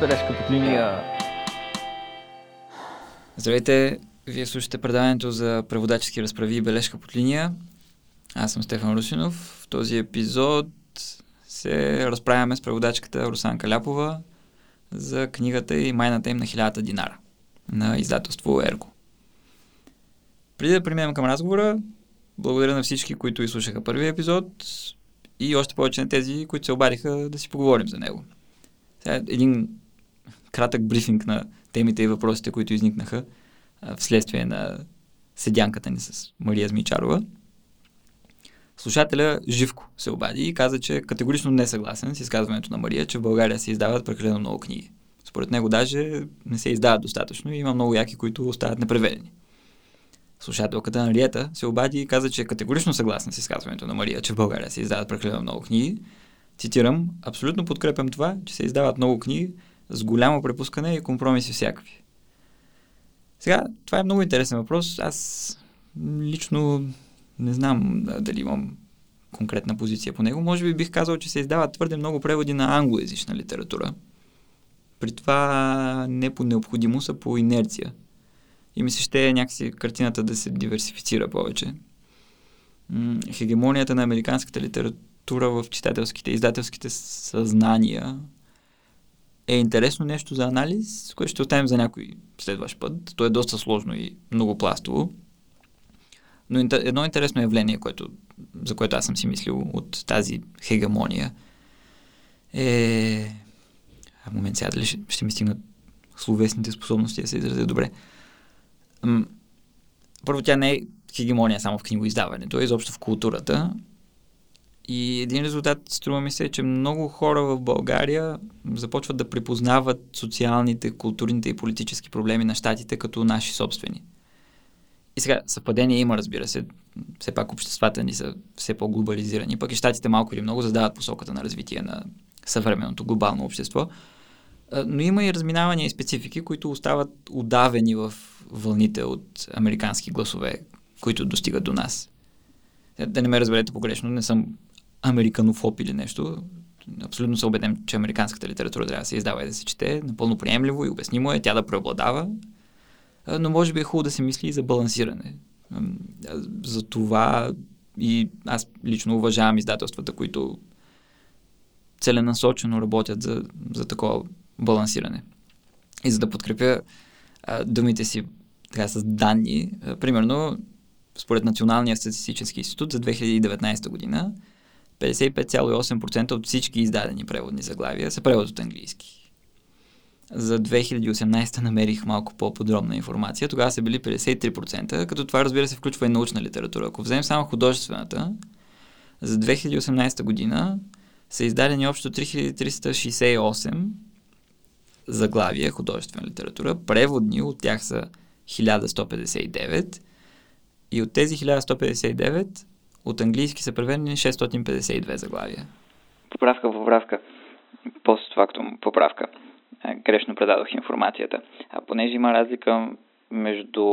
Бележка под линия. Здравейте, вие слушате предаването за преводачески разправи и бележка под линия. Аз съм Стефан Русинов. В този епизод се разправяме с преводачката Русан Каляпова за книгата и майната им на хилядата динара на издателство Ерго. Преди да преминем към разговора, благодаря на всички, които изслушаха първия епизод и още повече на тези, които се обадиха да си поговорим за него. Сега един кратък брифинг на темите и въпросите, които изникнаха вследствие на седянката ни с Мария Змичарова. Слушателя Живко се обади и каза, че категорично не е съгласен с изказването на Мария, че в България се издават прекалено много книги. Според него даже не се издават достатъчно и има много яки, които остават непреведени. Слушателката на Риета се обади и каза, че е категорично съгласна с изказването на Мария, че в България се издават прекалено много книги. Цитирам, абсолютно подкрепям това, че се издават много книги с голямо препускане и компромиси всякакви. Сега, това е много интересен въпрос. Аз лично не знам дали имам конкретна позиция по него. Може би бих казал, че се издават твърде много преводи на англоязична литература. При това не по необходимост, а по инерция. И ми се ще някакси картината да се диверсифицира повече. Хегемонията на американската литература в читателските, издателските съзнания е интересно нещо за анализ, което ще оставим за някой следващ път. То е доста сложно и многопластово. Но едно интересно явление, което, за което аз съм си мислил от тази хегемония е... А, момент сега дали ще, ще ми стигнат словесните способности да се изразя добре. М- първо, тя не е хегемония само в книгоиздаването, е изобщо в културата. И един резултат, струва ми се, е, че много хора в България започват да припознават социалните, културните и политически проблеми на щатите като наши собствени. И сега съвпадение има, разбира се. Все пак обществата ни са все по-глобализирани. Пък и щатите малко или много задават посоката на развитие на съвременното глобално общество. Но има и разминавания и специфики, които остават удавени в вълните от американски гласове, които достигат до нас. Да не ме разберете погрешно, не съм американофоб или нещо. Абсолютно се убеден, че американската литература трябва да се издава и да се чете. Напълно приемливо и обяснимо е тя да преобладава. Но може би е хубаво да се мисли и за балансиране. За това и аз лично уважавам издателствата, които целенасочено работят за, за такова балансиране. И за да подкрепя а, думите си така, с данни, а, примерно, според Националния статистически институт за 2019 година, 55,8% от всички издадени преводни заглавия са превод от английски. За 2018 намерих малко по-подробна информация. Тогава са били 53%, като това разбира се включва и научна литература. Ако вземем само художествената, за 2018 година са издадени общо 3368 заглавия художествена литература. Преводни от тях са 1159 и от тези 1159 от английски са преведени 652 заглавия. Поправка, поправка. Постфактум поправка. Грешно предадох информацията. А понеже има разлика между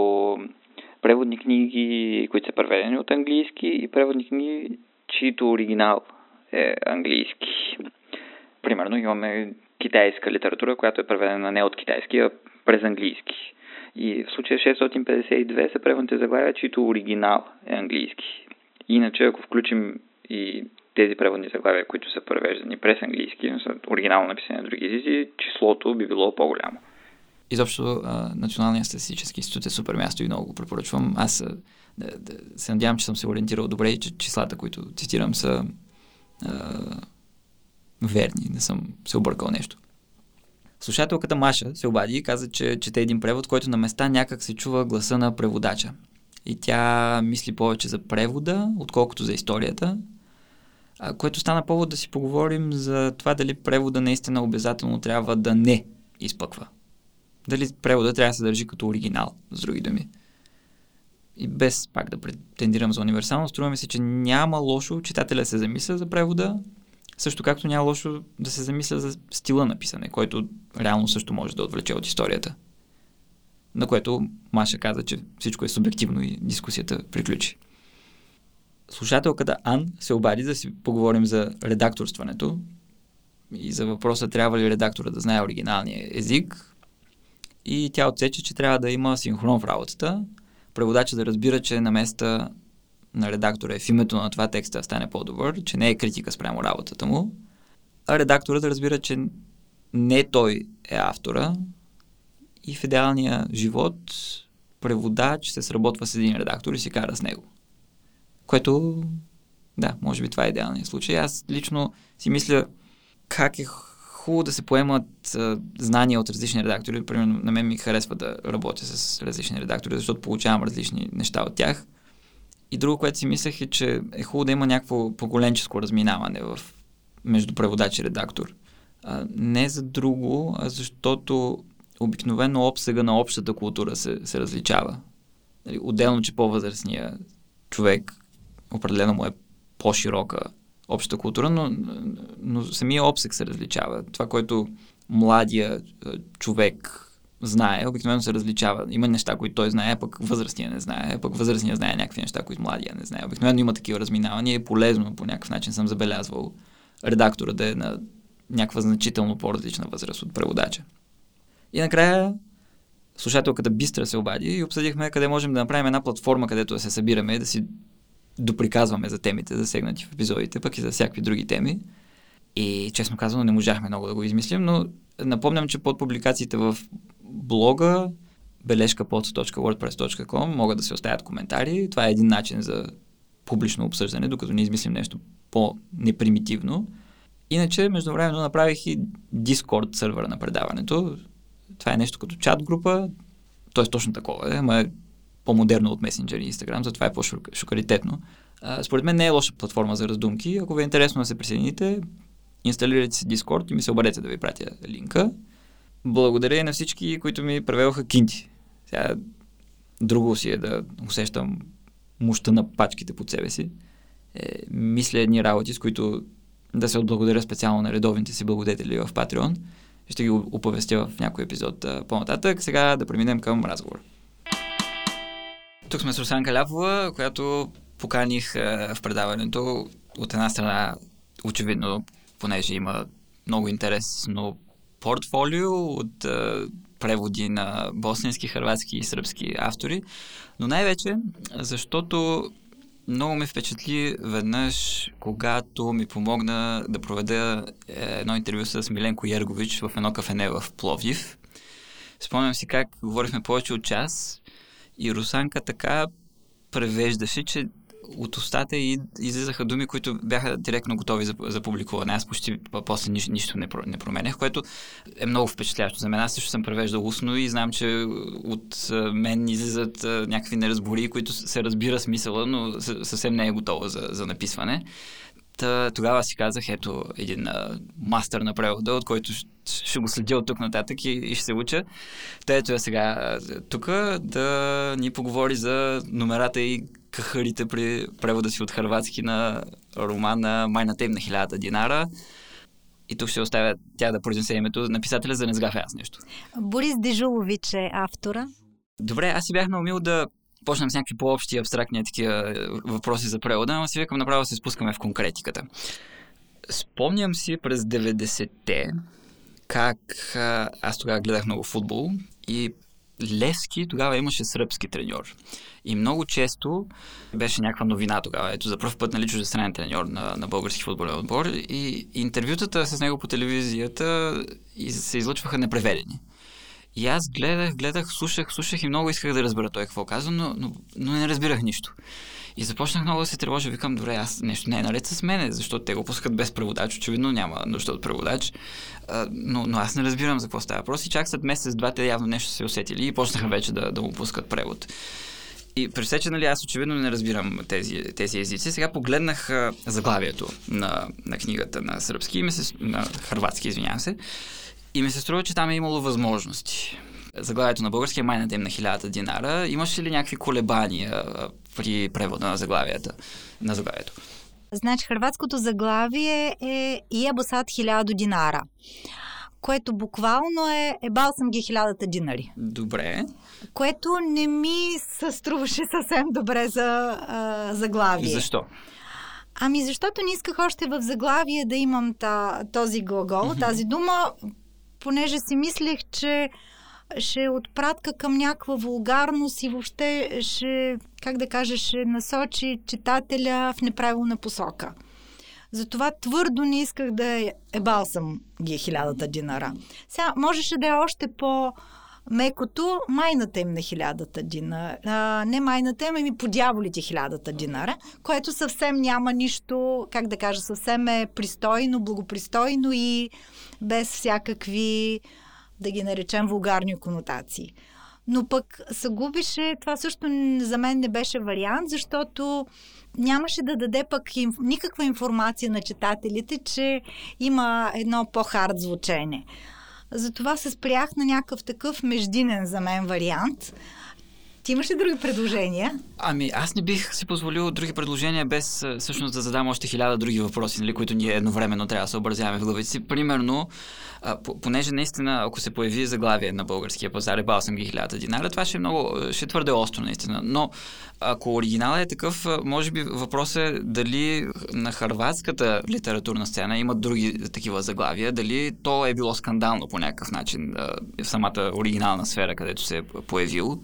преводни книги, които са преведени от английски и преводни книги, чието оригинал е английски. Примерно имаме китайска литература, която е преведена не от китайски, а през английски. И в случая 652 са преводните заглавия, чието оригинал е английски. Иначе, ако включим и тези преводни заглавия, които са превеждани през английски, но са оригинално написани на други езици, числото би било по-голямо. Изобщо Националният статистически институт е супер място и много го препоръчвам. Аз да, да, се надявам, че съм се ориентирал добре и че числата, които цитирам, са а, верни. Не съм се объркал нещо. Слушателката Маша се обади и каза, че чете един превод, който на места някак се чува гласа на преводача. И тя мисли повече за превода, отколкото за историята, което стана повод да си поговорим за това дали превода наистина обязателно трябва да не изпъква. Дали превода трябва да се държи като оригинал, с други думи. И без пак да претендирам за универсално, струва ми се, че няма лошо читателя се замисля за превода, също както няма лошо да се замисля за стила на писане, който реално също може да отвлече от историята. На което Маша каза, че всичко е субективно и дискусията приключи. Слушателката Ан се обади да си поговорим за редакторстването и за въпроса трябва ли редактора да знае оригиналния език. И тя отсече, че трябва да има синхрон в работата. Преводача да разбира, че на места на редактора е в името на това текста да стане по-добър, че не е критика спрямо работата му, а редакторът да разбира, че не той е автора и в идеалния живот преводач се сработва с един редактор и си кара с него. Което, да, може би това е идеалният случай. Аз лично си мисля как е хубаво да се поемат а, знания от различни редактори. Примерно, на мен ми харесва да работя с различни редактори, защото получавам различни неща от тях. И друго, което си мислех е, че е хубаво да има някакво поколенческо разминаване в, между преводач и редактор. А, не за друго, а защото обикновено обсега на общата култура се, се различава. Нали, отделно, че по-възрастния човек определено му е по-широка общата култура, но, но самия обсег се различава. Това, което младия човек знае, обикновено се различава. Има неща, които той знае, пък възрастния не знае, пък възрастния знае някакви неща, които младия не знае. Обикновено има такива разминавания и е полезно по някакъв начин съм забелязвал редактора да е на някаква значително по-различна възраст от преводача. И накрая слушателката Бистра се обади и обсъдихме къде можем да направим една платформа, където да се събираме и да си доприказваме за темите, засегнати в епизодите, пък и за всякакви други теми. И честно казано не можахме много да го измислим, но напомням, че под публикациите в блога бележка pod.wordpress.com могат да се оставят коментари. Това е един начин за публично обсъждане, докато не измислим нещо по-непримитивно. Иначе, междувременно направих и Discord сервера на предаването. Това е нещо като чат група, т.е. точно такова е, ама е по-модерно от месенджери и Instagram, затова е по-шокалитетно. според мен не е лоша платформа за раздумки. Ако ви е интересно да се присъедините, инсталирайте си Discord и ми се обадете да ви пратя линка. Благодаря и на всички, които ми превелха кинти. Сега друго си е да усещам мощта на пачките под себе си. Е, мисля едни работи, с които да се отблагодаря специално на редовните си благодетели в Patreon. Ще ги оповестя в някой епизод по-нататък. Сега да преминем към разговор. Тук сме с Русанка Ляпова, която поканих в предаването. От една страна, очевидно, понеже има много интересно портфолио от преводи на босненски, хрватски и сръбски автори, но най-вече защото много ме впечатли веднъж, когато ми помогна да проведа е, едно интервю с Миленко Ергович в едно кафене в Пловдив. Спомням си как говорихме повече от час и Русанка така превеждаше, че от устата и излизаха думи, които бяха директно готови за, за публикуване. Аз почти после нищо, нищо не, не променях, което е много впечатляващо за мен. Аз също съм превеждал устно и знам, че от мен излизат някакви неразбори, които се разбира смисъла, но съвсем не е готова за, за написване. Та, тогава си казах, ето един а, мастър на превода, от който ще го следя от тук нататък и, и ще се уча. Та ето е сега тук да ни поговори за номерата и кахарите при превода си от хрватски на романа Майната им на хилядата динара. И тук ще оставя тя да произнесе името на писателя, за да не сгафя аз нещо. Борис Дежулович е автора. Добре, аз си бях наумил да почнем с някакви по-общи абстрактни такива е, въпроси за превода, но си викам направо се спускаме в конкретиката. Спомням си през 90-те как аз тогава гледах много футбол и Левски тогава имаше сръбски треньор. И много често беше някаква новина тогава. Ето за първ път нали, чуждестранен треньор на, на български футболен отбор. И интервютата с него по телевизията се излъчваха непреведени. И аз гледах, гледах, слушах, слушах и много исках да разбера той какво казва, но, но, но не разбирах нищо. И започнах много да се тревожа. Викам, добре, аз нещо не е наред с мене, защото те го пускат без преводач. Очевидно няма нужда от преводач. А, но, но аз не разбирам за какво става въпрос. И чак след месец-два те явно нещо се усетили и почнаха вече да, да му пускат превод. И при все, че нали, аз очевидно не разбирам тези, тези езици, сега погледнах а, заглавието на, на книгата на сръбски, на хрватски, извинявам се, и ми се струва, че там е имало възможности. Заглавието на български е майната им на хилядата динара. Имаше ли някакви колебания при превода на заглавията, на заглавието? Значи, хрватското заглавие е Иебосад хилядо динара което буквално е ебал съм ги хилядата динари. Добре. Което не ми се струваше съвсем добре за а, заглавие. Защо? Ами защото не исках още в заглавие да имам та, този глагол, mm-hmm. тази дума, понеже си мислех, че ще е отпратка към някаква вулгарност и въобще ще, как да кажа, ще насочи читателя в неправилна посока. Затова твърдо не исках да е ебал съм ги хилядата динара. Сега, можеше да е още по мекото майната им на хилядата динара. А, не майната им, ами подяволите хилядата динара, което съвсем няма нищо, как да кажа, съвсем е пристойно, благопристойно и без всякакви, да ги наречем, вулгарни конотации. Но пък се губише, това също за мен не беше вариант, защото нямаше да даде пък им, никаква информация на читателите, че има едно по-хард звучене. Затова се спрях на някакъв такъв междинен за мен вариант. Ти имаш ли други предложения? Ами, аз не бих си позволил други предложения без всъщност да задам още хиляда други въпроси, нали, които ние едновременно трябва да съобразяваме в главите си. Примерно, а, понеже наистина, ако се появи заглавие на българския пазар, ебал съм ги хиляда динара, това ще е много, ще е твърде остро наистина. Но ако оригиналът е такъв, може би въпросът е дали на харватската литературна сцена имат други такива заглавия, дали то е било скандално по някакъв начин в самата оригинална сфера, където се е появил.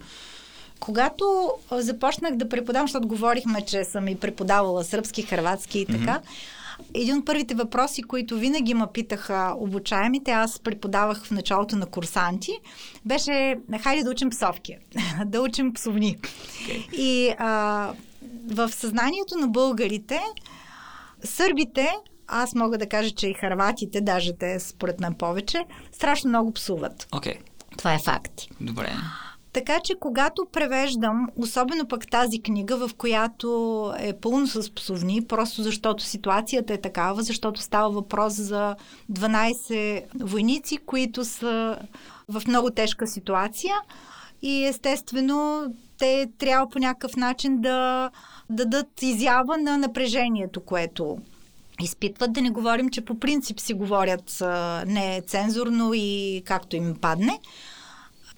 Когато започнах да преподавам, защото говорихме, че съм и преподавала сръбски, хрватски и така, mm-hmm. един от първите въпроси, които винаги ме питаха обучаемите, аз преподавах в началото на курсанти, беше, хайде да учим псовки, да учим псовни. Okay. И а, в съзнанието на българите, сърбите, аз мога да кажа, че и харватите, даже те според мен повече, страшно много псуват. Okay. Това е факт. Добре. Така че, когато превеждам, особено пък тази книга, в която е пълно с псовни, просто защото ситуацията е такава, защото става въпрос за 12 войници, които са в много тежка ситуация и естествено те трябва по някакъв начин да дадат изява на напрежението, което изпитват. Да не говорим, че по принцип си говорят не цензурно и както им падне.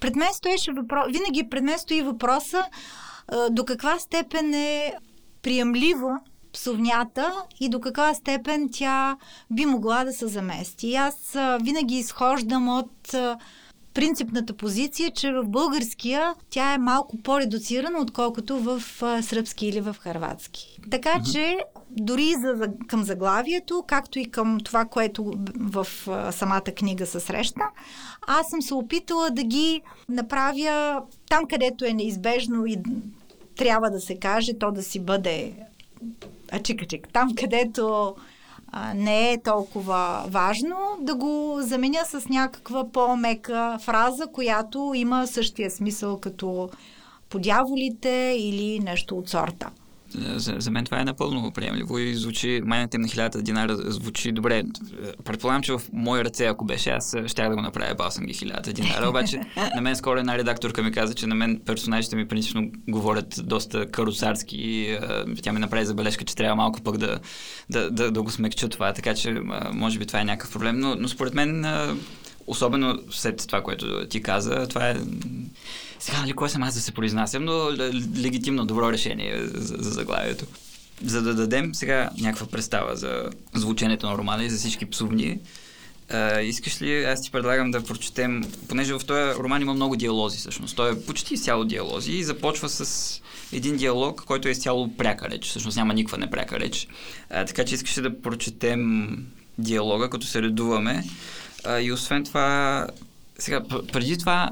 Пред мен стоеше въпрос, винаги пред мен стои въпроса до каква степен е приемлива псовнята и до каква степен тя би могла да се замести. Аз винаги изхождам от принципната позиция, че в българския тя е малко по-редуцирана, отколкото в сръбски или в харватски. Така че дори за, към заглавието, както и към това, което в самата книга се среща, аз съм се опитала да ги направя там, където е неизбежно и трябва да се каже, то да си бъде ачик-ачик. Там, където а, не е толкова важно, да го заменя с някаква по-мека фраза, която има същия смисъл като подяволите или нещо от сорта. За, за мен това е напълно приемливо и звучи, майната им на хилядата динара звучи добре. Предполагам, че в мои ръце, ако беше, аз щях да го направя, бал съм ги хилядата динара, обаче на мен скоро една редакторка ми каза, че на мен персонажите ми принципно говорят доста карусарски и тя ми направи забележка, че трябва малко пък да, да, да, да го смекча това, така че може би това е някакъв проблем, но, но според мен особено след това, което ти каза, това е сега, нали, кой съм аз да се произнасям, но легитимно добро решение за, за заглавието. За да дадем сега някаква представа за звученето на романа и за всички псовни, Uh, искаш ли, аз ти предлагам да прочетем, понеже в този роман има много диалози всъщност. Той е почти изцяло диалози и започва с един диалог, който е изцяло пряка реч. Всъщност няма никаква непряка реч. Uh, така че искаш ли да прочетем диалога, като се редуваме. Uh, и освен това, сега, преди това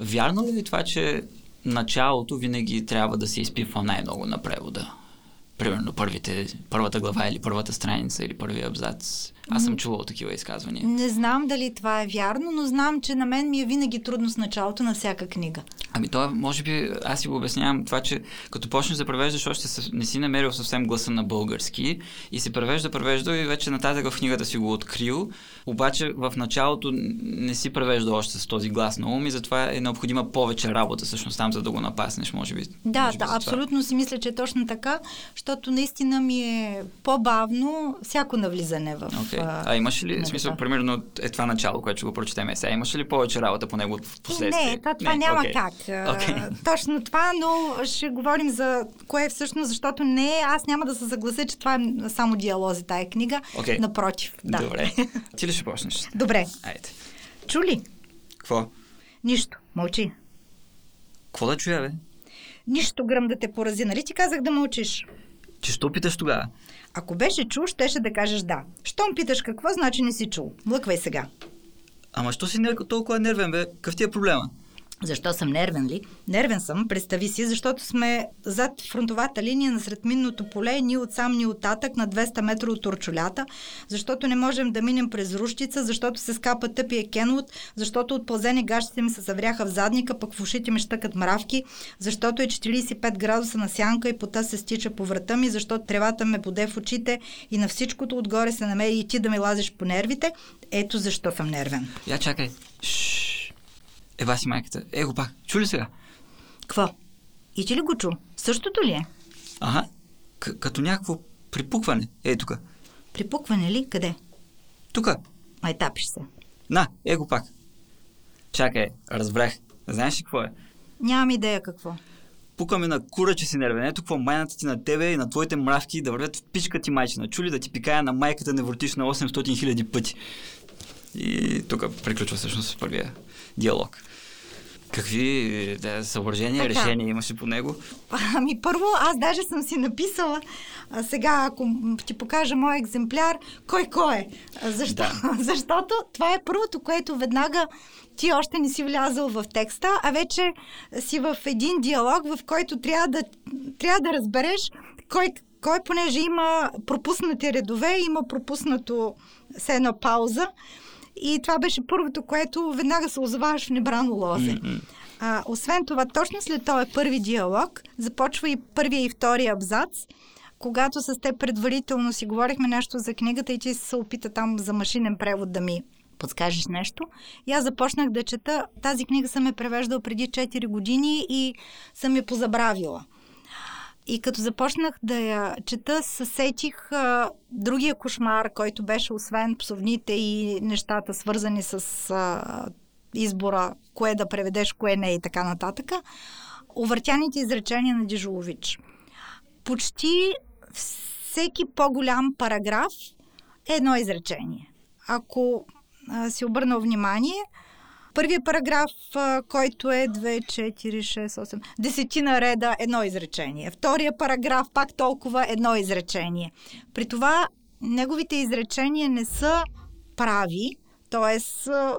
Вярно ли е това, че началото винаги трябва да се изпипва най-много на превода? Примерно първите, първата глава или първата страница или първия абзац. Аз съм чувал такива изказвания. Не знам дали това е вярно, но знам, че на мен ми е винаги трудно с началото на всяка книга. Ами то, може би, аз си го обяснявам това, че като почнеш да превеждаш, още не си намерил съвсем гласа на български и се превежда, превежда и вече нататък в книгата си го открил, обаче в началото не си превежда още с този глас на ум и затова е необходима повече работа всъщност там, за да го напаснеш, може би. Да, може да, би абсолютно си мисля, че е точно така, защото наистина ми е по-бавно всяко навлизане в Okay. А, А имаш ли, в смисъл, примерно е това начало, което ще го прочетем сега, имаш ли повече работа по него в последствие? Не, това, това няма окей. как. Окей. Точно това, но ще говорим за кое е всъщност, защото не, аз няма да се съглася, че това е само диалози, тая книга. Окей. Напротив. Да. Добре. Ти ли ще почнеш? Добре. Айде. Чули? Какво? Нищо. Мълчи. Какво да чуя, бе? Нищо гръм да те порази. Нали ти казах да мълчиш? Че що питаш тогава? Ако беше чул, щеше да кажеш да. Щом питаш какво, значи не си чул. Млъквай сега. Ама що си толкова нервен, бе? Какъв ти е проблема? Защо съм нервен ли? Нервен съм, представи си, защото сме зад фронтовата линия насред минното поле, ни отсам, ни оттатък, на 200 метра от Турчулята, защото не можем да минем през рущица, защото се скапа тъпия кенот, защото от пълзени гащите ми се завряха в задника, пък в ушите ми щъкат мравки, защото е 45 градуса на сянка и пота се стича по врата ми, защото тревата ме боде в очите и на всичкото отгоре се намери и ти да ми лазиш по нервите. Ето защо съм нервен. Я чакай. Шш. Ева си майката. Е, го пак. Чу ли сега? Какво? И ти ли го чу? Същото ли е? Ага. К- като някакво припукване. Е, тука. Припукване ли? Къде? Тука. Ай, тапиш се. На, е го пак. Чакай, разбрах. Знаеш ли какво е? Нямам идея какво. Пукаме на кура, че си нервен. Ето какво майната ти на тебе и на твоите мравки да вървят в пичка ти майчина. Чули да ти пикая на майката не въртиш на 800 хиляди пъти. И тук приключва всъщност първия диалог. Какви да, съображения, Така. решения имаше по него? Ами първо, аз даже съм си написала, а сега ако ти покажа мой екземпляр, кой кой е. Защо? Да. Защото това е първото, което веднага ти още не си влязал в текста, а вече си в един диалог, в който трябва да, трябва да разбереш кой, кой, понеже има пропуснати редове, има пропуснато с една пауза. И това беше първото, което веднага се озоваваш в небрано лозе. А, освен това, точно след този първи диалог, започва и първия и втория абзац, когато с теб предварително си говорихме нещо за книгата и ти се опита там за машинен превод да ми подскажеш нещо. И аз започнах да чета. Тази книга съм е превеждал преди 4 години и съм я позабравила. И като започнах да я чета, се сетих а, другия кошмар, който беше освен псовните и нещата, свързани с а, избора, кое да преведеш, кое не и така нататък. Овъртяните изречения на Дижолович. Почти всеки по-голям параграф е едно изречение. Ако а, си обърнал внимание, Първият параграф, който е 2, 4, 6, 8, десетина реда, едно изречение. Втория параграф, пак толкова, едно изречение. При това, неговите изречения не са прави, т.е.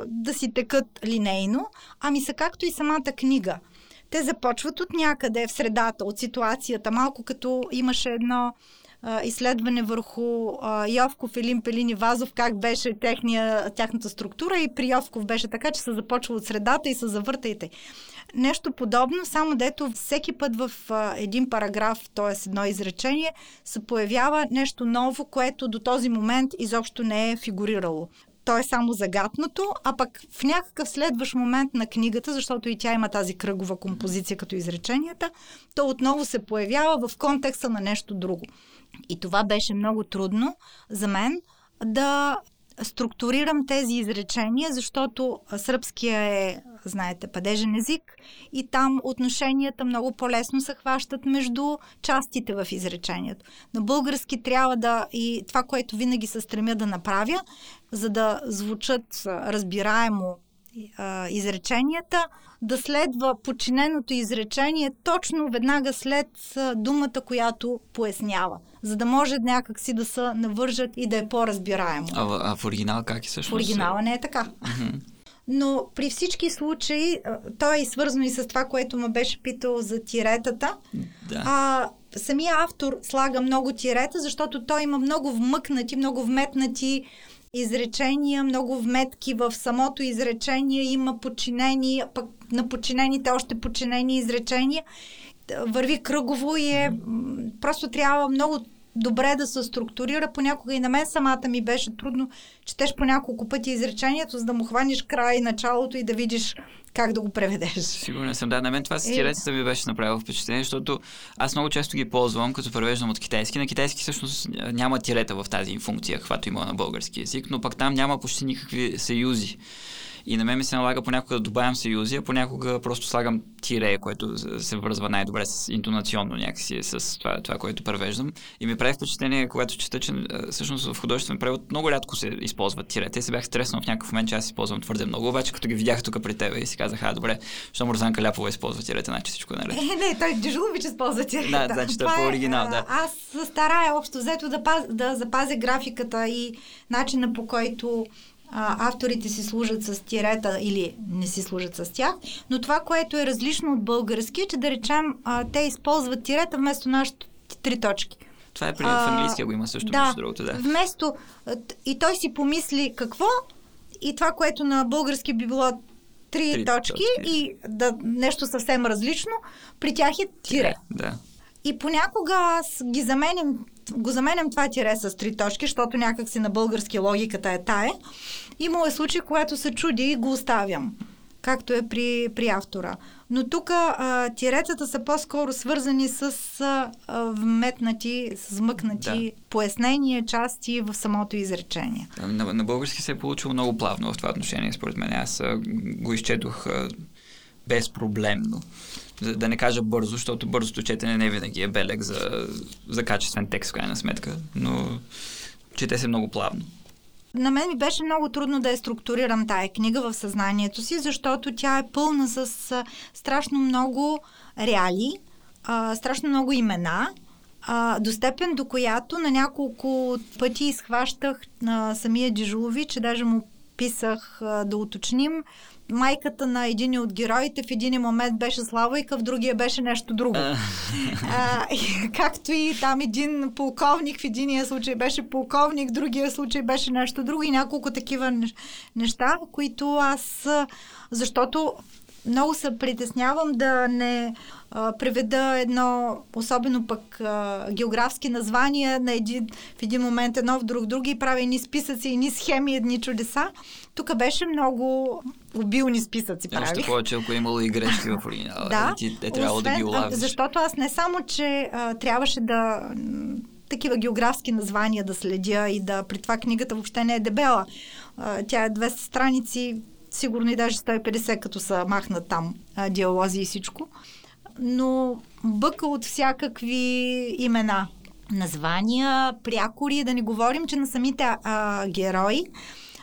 да си текат линейно, ами са както и самата книга. Те започват от някъде в средата, от ситуацията, малко като имаше едно изследване върху Йовков, Елин Пелин и Вазов, как беше техния, тяхната структура и при Йовков беше така, че се започва от средата и се завъртайте. Нещо подобно, само дето всеки път в един параграф, т.е. едно изречение, се появява нещо ново, което до този момент изобщо не е фигурирало. То е само загатното, а пък в някакъв следващ момент на книгата, защото и тя има тази кръгова композиция като изреченията, то отново се появява в контекста на нещо друго. И това беше много трудно за мен да структурирам тези изречения, защото сръбския е, знаете, падежен език и там отношенията много по-лесно се хващат между частите в изречението. На български трябва да и това, което винаги се стремя да направя, за да звучат разбираемо изреченията, да следва подчиненото изречение точно веднага след думата, която пояснява, за да може някак си да се навържат и да е по-разбираемо. А, в- а в оригинал как е В всъщност? оригинала не е така. Но при всички случаи, то е свързано и с това, което ме беше питал за тиретата. Да. А, самия автор слага много тирета, защото той има много вмъкнати, много вметнати изречения, много вметки в самото изречение, има подчинени, пък на подчинените още подчинени изречения. Върви кръгово и е, просто трябва много добре да се структурира. Понякога и на мен самата ми беше трудно. Четеш по няколко пъти изречението, за да му хваниш край началото и да видиш как да го преведеш. Сигурен съм, да. На мен това с тиретата ми беше направило впечатление, защото аз много често ги ползвам, като превеждам от китайски. На китайски всъщност няма тирета в тази функция, каквато има на български язик, но пък там няма почти никакви съюзи. И на мен ми се налага понякога да добавям съюзи, а понякога просто слагам тире, което се връзва най-добре с интонационно някакси с това, това което превеждам. И ми прави впечатление, когато чета, че всъщност в художествен превод много рядко се използват тире. Те се бях стреснал в някакъв момент, че аз използвам твърде много, обаче като ги видях тук при теб и си казах, а, добре, що Морзанка Ляпова използва тирета, значи всичко е наред. Е, не, той Дежулович използва тирета. Да, значи това е по оригинал, да. Аз старая общо взето да, паз, да запазя графиката и начина по който а, авторите си служат с тирета или не си служат с тях, но това, което е различно от български, е, че да речем, а, те използват тирета вместо нашите три точки. Това е при, в английския го има също, да, между другото, да. Вместо, и той си помисли какво, и това, което на български би било три, три точки, точки и да, нещо съвсем различно, при тях е тире. Да. И понякога аз ги заменям, го заменям това тире с три точки, защото някак си на български логиката е тая. Имало е случай, когато се чуди и го оставям, както е при, при автора. Но тук тиретата са по-скоро свързани с а, вметнати, с мъкнати да. пояснения, части в самото изречение. На, на български се е получило много плавно в това отношение, според мен. Аз а, го изчетох а, безпроблемно. Да, не кажа бързо, защото бързото четене не винаги е белег за, за качествен текст, в крайна сметка, но чете се много плавно. На мен ми беше много трудно да я структурирам тая книга в съзнанието си, защото тя е пълна с страшно много реали, а, страшно много имена, а, до степен до която на няколко пъти изхващах на самия Джижулови, че даже му писах а, да уточним. Майката на един от героите в един момент беше Славойка, в другия беше нещо друго. а, както и там един полковник в единия случай беше полковник, в другия случай беше нещо друго и няколко такива неща, които аз, защото много се притеснявам да не а, преведа едно, особено пък а, географски названия на един, в един момент едно в друг, други, правя едни списъци, едни схеми, едни чудеса. Тук беше много обилни списъци правих. Още повече, ако е имало и грешки в оригинала. да, ти е трябвало да ги улавиш. Защото аз не само, че а, трябваше да такива географски названия да следя и да при това книгата въобще не е дебела. А, тя е 200 страници, сигурно и даже 150, като са махнат там а, диалози и всичко. Но бъка от всякакви имена. Названия, прякори, да не говорим, че на самите а, герои,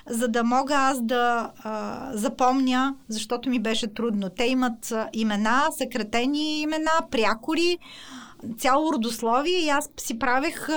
за да мога аз да а, запомня, защото ми беше трудно. Те имат имена, съкратени имена, прякори, цяло родословие и аз си правех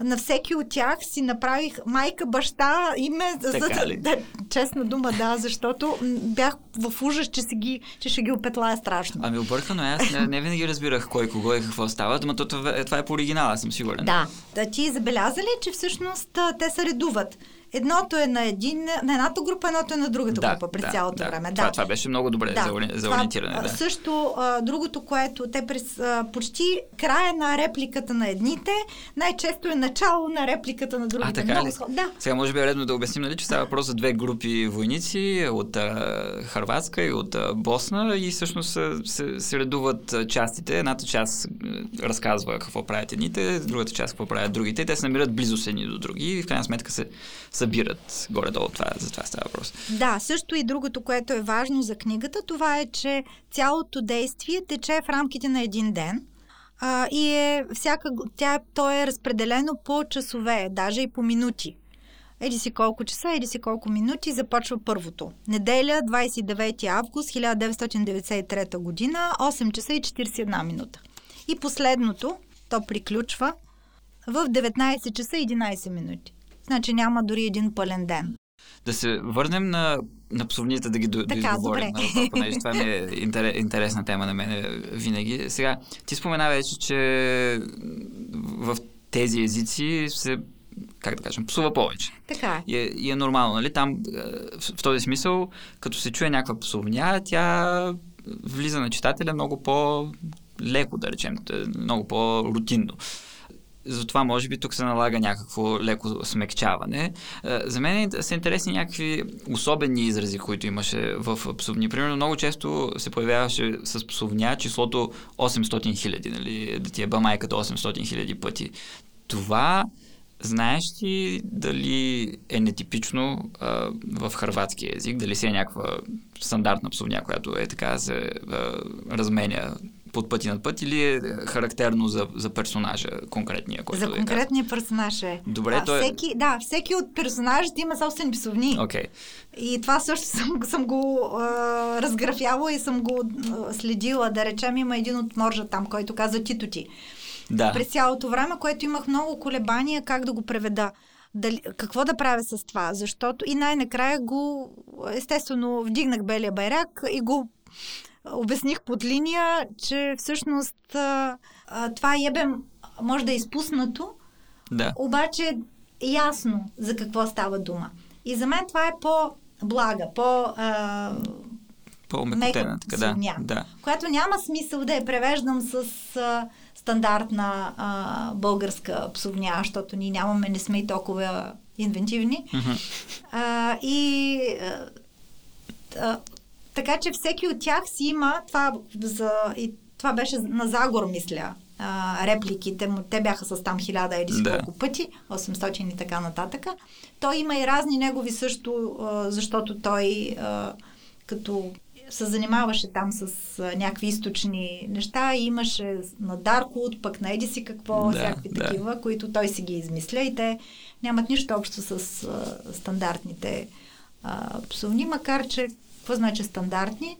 на всеки от тях си направих майка, баща, име. Така за, да, честна дума, да, защото бях в ужас, че, си ги, че ще ги опетлая страшно. Ами объркано, аз не, не винаги разбирах кой кого и какво става, но това, това е по оригинала, съм сигурен. Да. да ти забелязали, че всъщност те се редуват. Едното е на, един, на едната група, едното е на другата да, група през да, цялото да. време. Това, да. това беше много добре да. за, за ориентиране. Да. Също а, другото, което те през а, почти края на репликата на едните, най-често е начало на репликата на другите. А, така много ли? Да. Сега може би е редно да обясним, нали, че става въпрос за две групи войници от а, Харватска и от а, Босна и всъщност се, се редуват частите. Едната част разказва какво правят едните, другата част какво правят другите. Те се намират близо едни до други и в крайна сметка се събират горе-долу. Това, за това става въпрос. Да, също и другото, което е важно за книгата, това е, че цялото действие тече в рамките на един ден. А, и е всяка, тя, то е разпределено по часове, даже и по минути. Еди си колко часа, еди си колко минути, започва първото. Неделя, 29 август 1993 година, 8 часа и 41 минута. И последното, то приключва в 19 часа и 11 минути. Значи няма дори един пълен ден. Да се върнем на, на псовните да ги до, така, изговорим, добре. Понеже това ми е интерес, интересна тема на мен винаги. Сега, ти спомена вече, че в тези езици се как да кажем, псува повече. Така е. И е, и е нормално, нали? Там, в, в този смисъл, като се чуе някаква псовня, тя влиза на читателя много по-леко, да речем, много по-рутинно затова може би тук се налага някакво леко смекчаване. А, за мен са интересни някакви особени изрази, които имаше в псовни. Примерно много често се появяваше с псовня числото 800 хиляди, нали? да ти е майката 800 хиляди пъти. Това Знаеш ли дали е нетипично а, в хрватски език, дали си е някаква стандартна псовня, която е така се а, разменя под пъти над път или е характерно за, за персонажа конкретния, който За конкретния е персонаж е. Добре, а, той... всеки, да, всеки от персонажите има собствени псовни. Okay. И това също съм, съм го а, разграфявала и съм го а, следила. Да речем, има един от моржа там, който казва Тито ти. Да. През цялото време, което имах много колебания как да го преведа. Дали, какво да правя с това? Защото и най-накрая го, естествено, вдигнах белия байрак и го обясних под линия, че всъщност а, а, това ебем може да е изпуснато, да. обаче е ясно за какво става дума. И за мен това е по-блага, по... А, по-умекотена, така да, да. Която няма смисъл да я превеждам с а, стандартна а, българска псовня, защото ние нямаме, не сме и толкова инвентивни. Mm-hmm. А, и а, така че всеки от тях си има това за, и това беше на Загор, мисля, а, репликите му, те бяха с там хиляда или да. колко пъти, 800 и така нататък. Той има и разни негови също, а, защото той а, като се занимаваше там с а, някакви източни неща и имаше на Даркwood, пък на Еди си какво, да, всякакви да. такива, които той си ги измисля и те нямат нищо общо с а, стандартните а, псовни, макар че какво значи стандартни?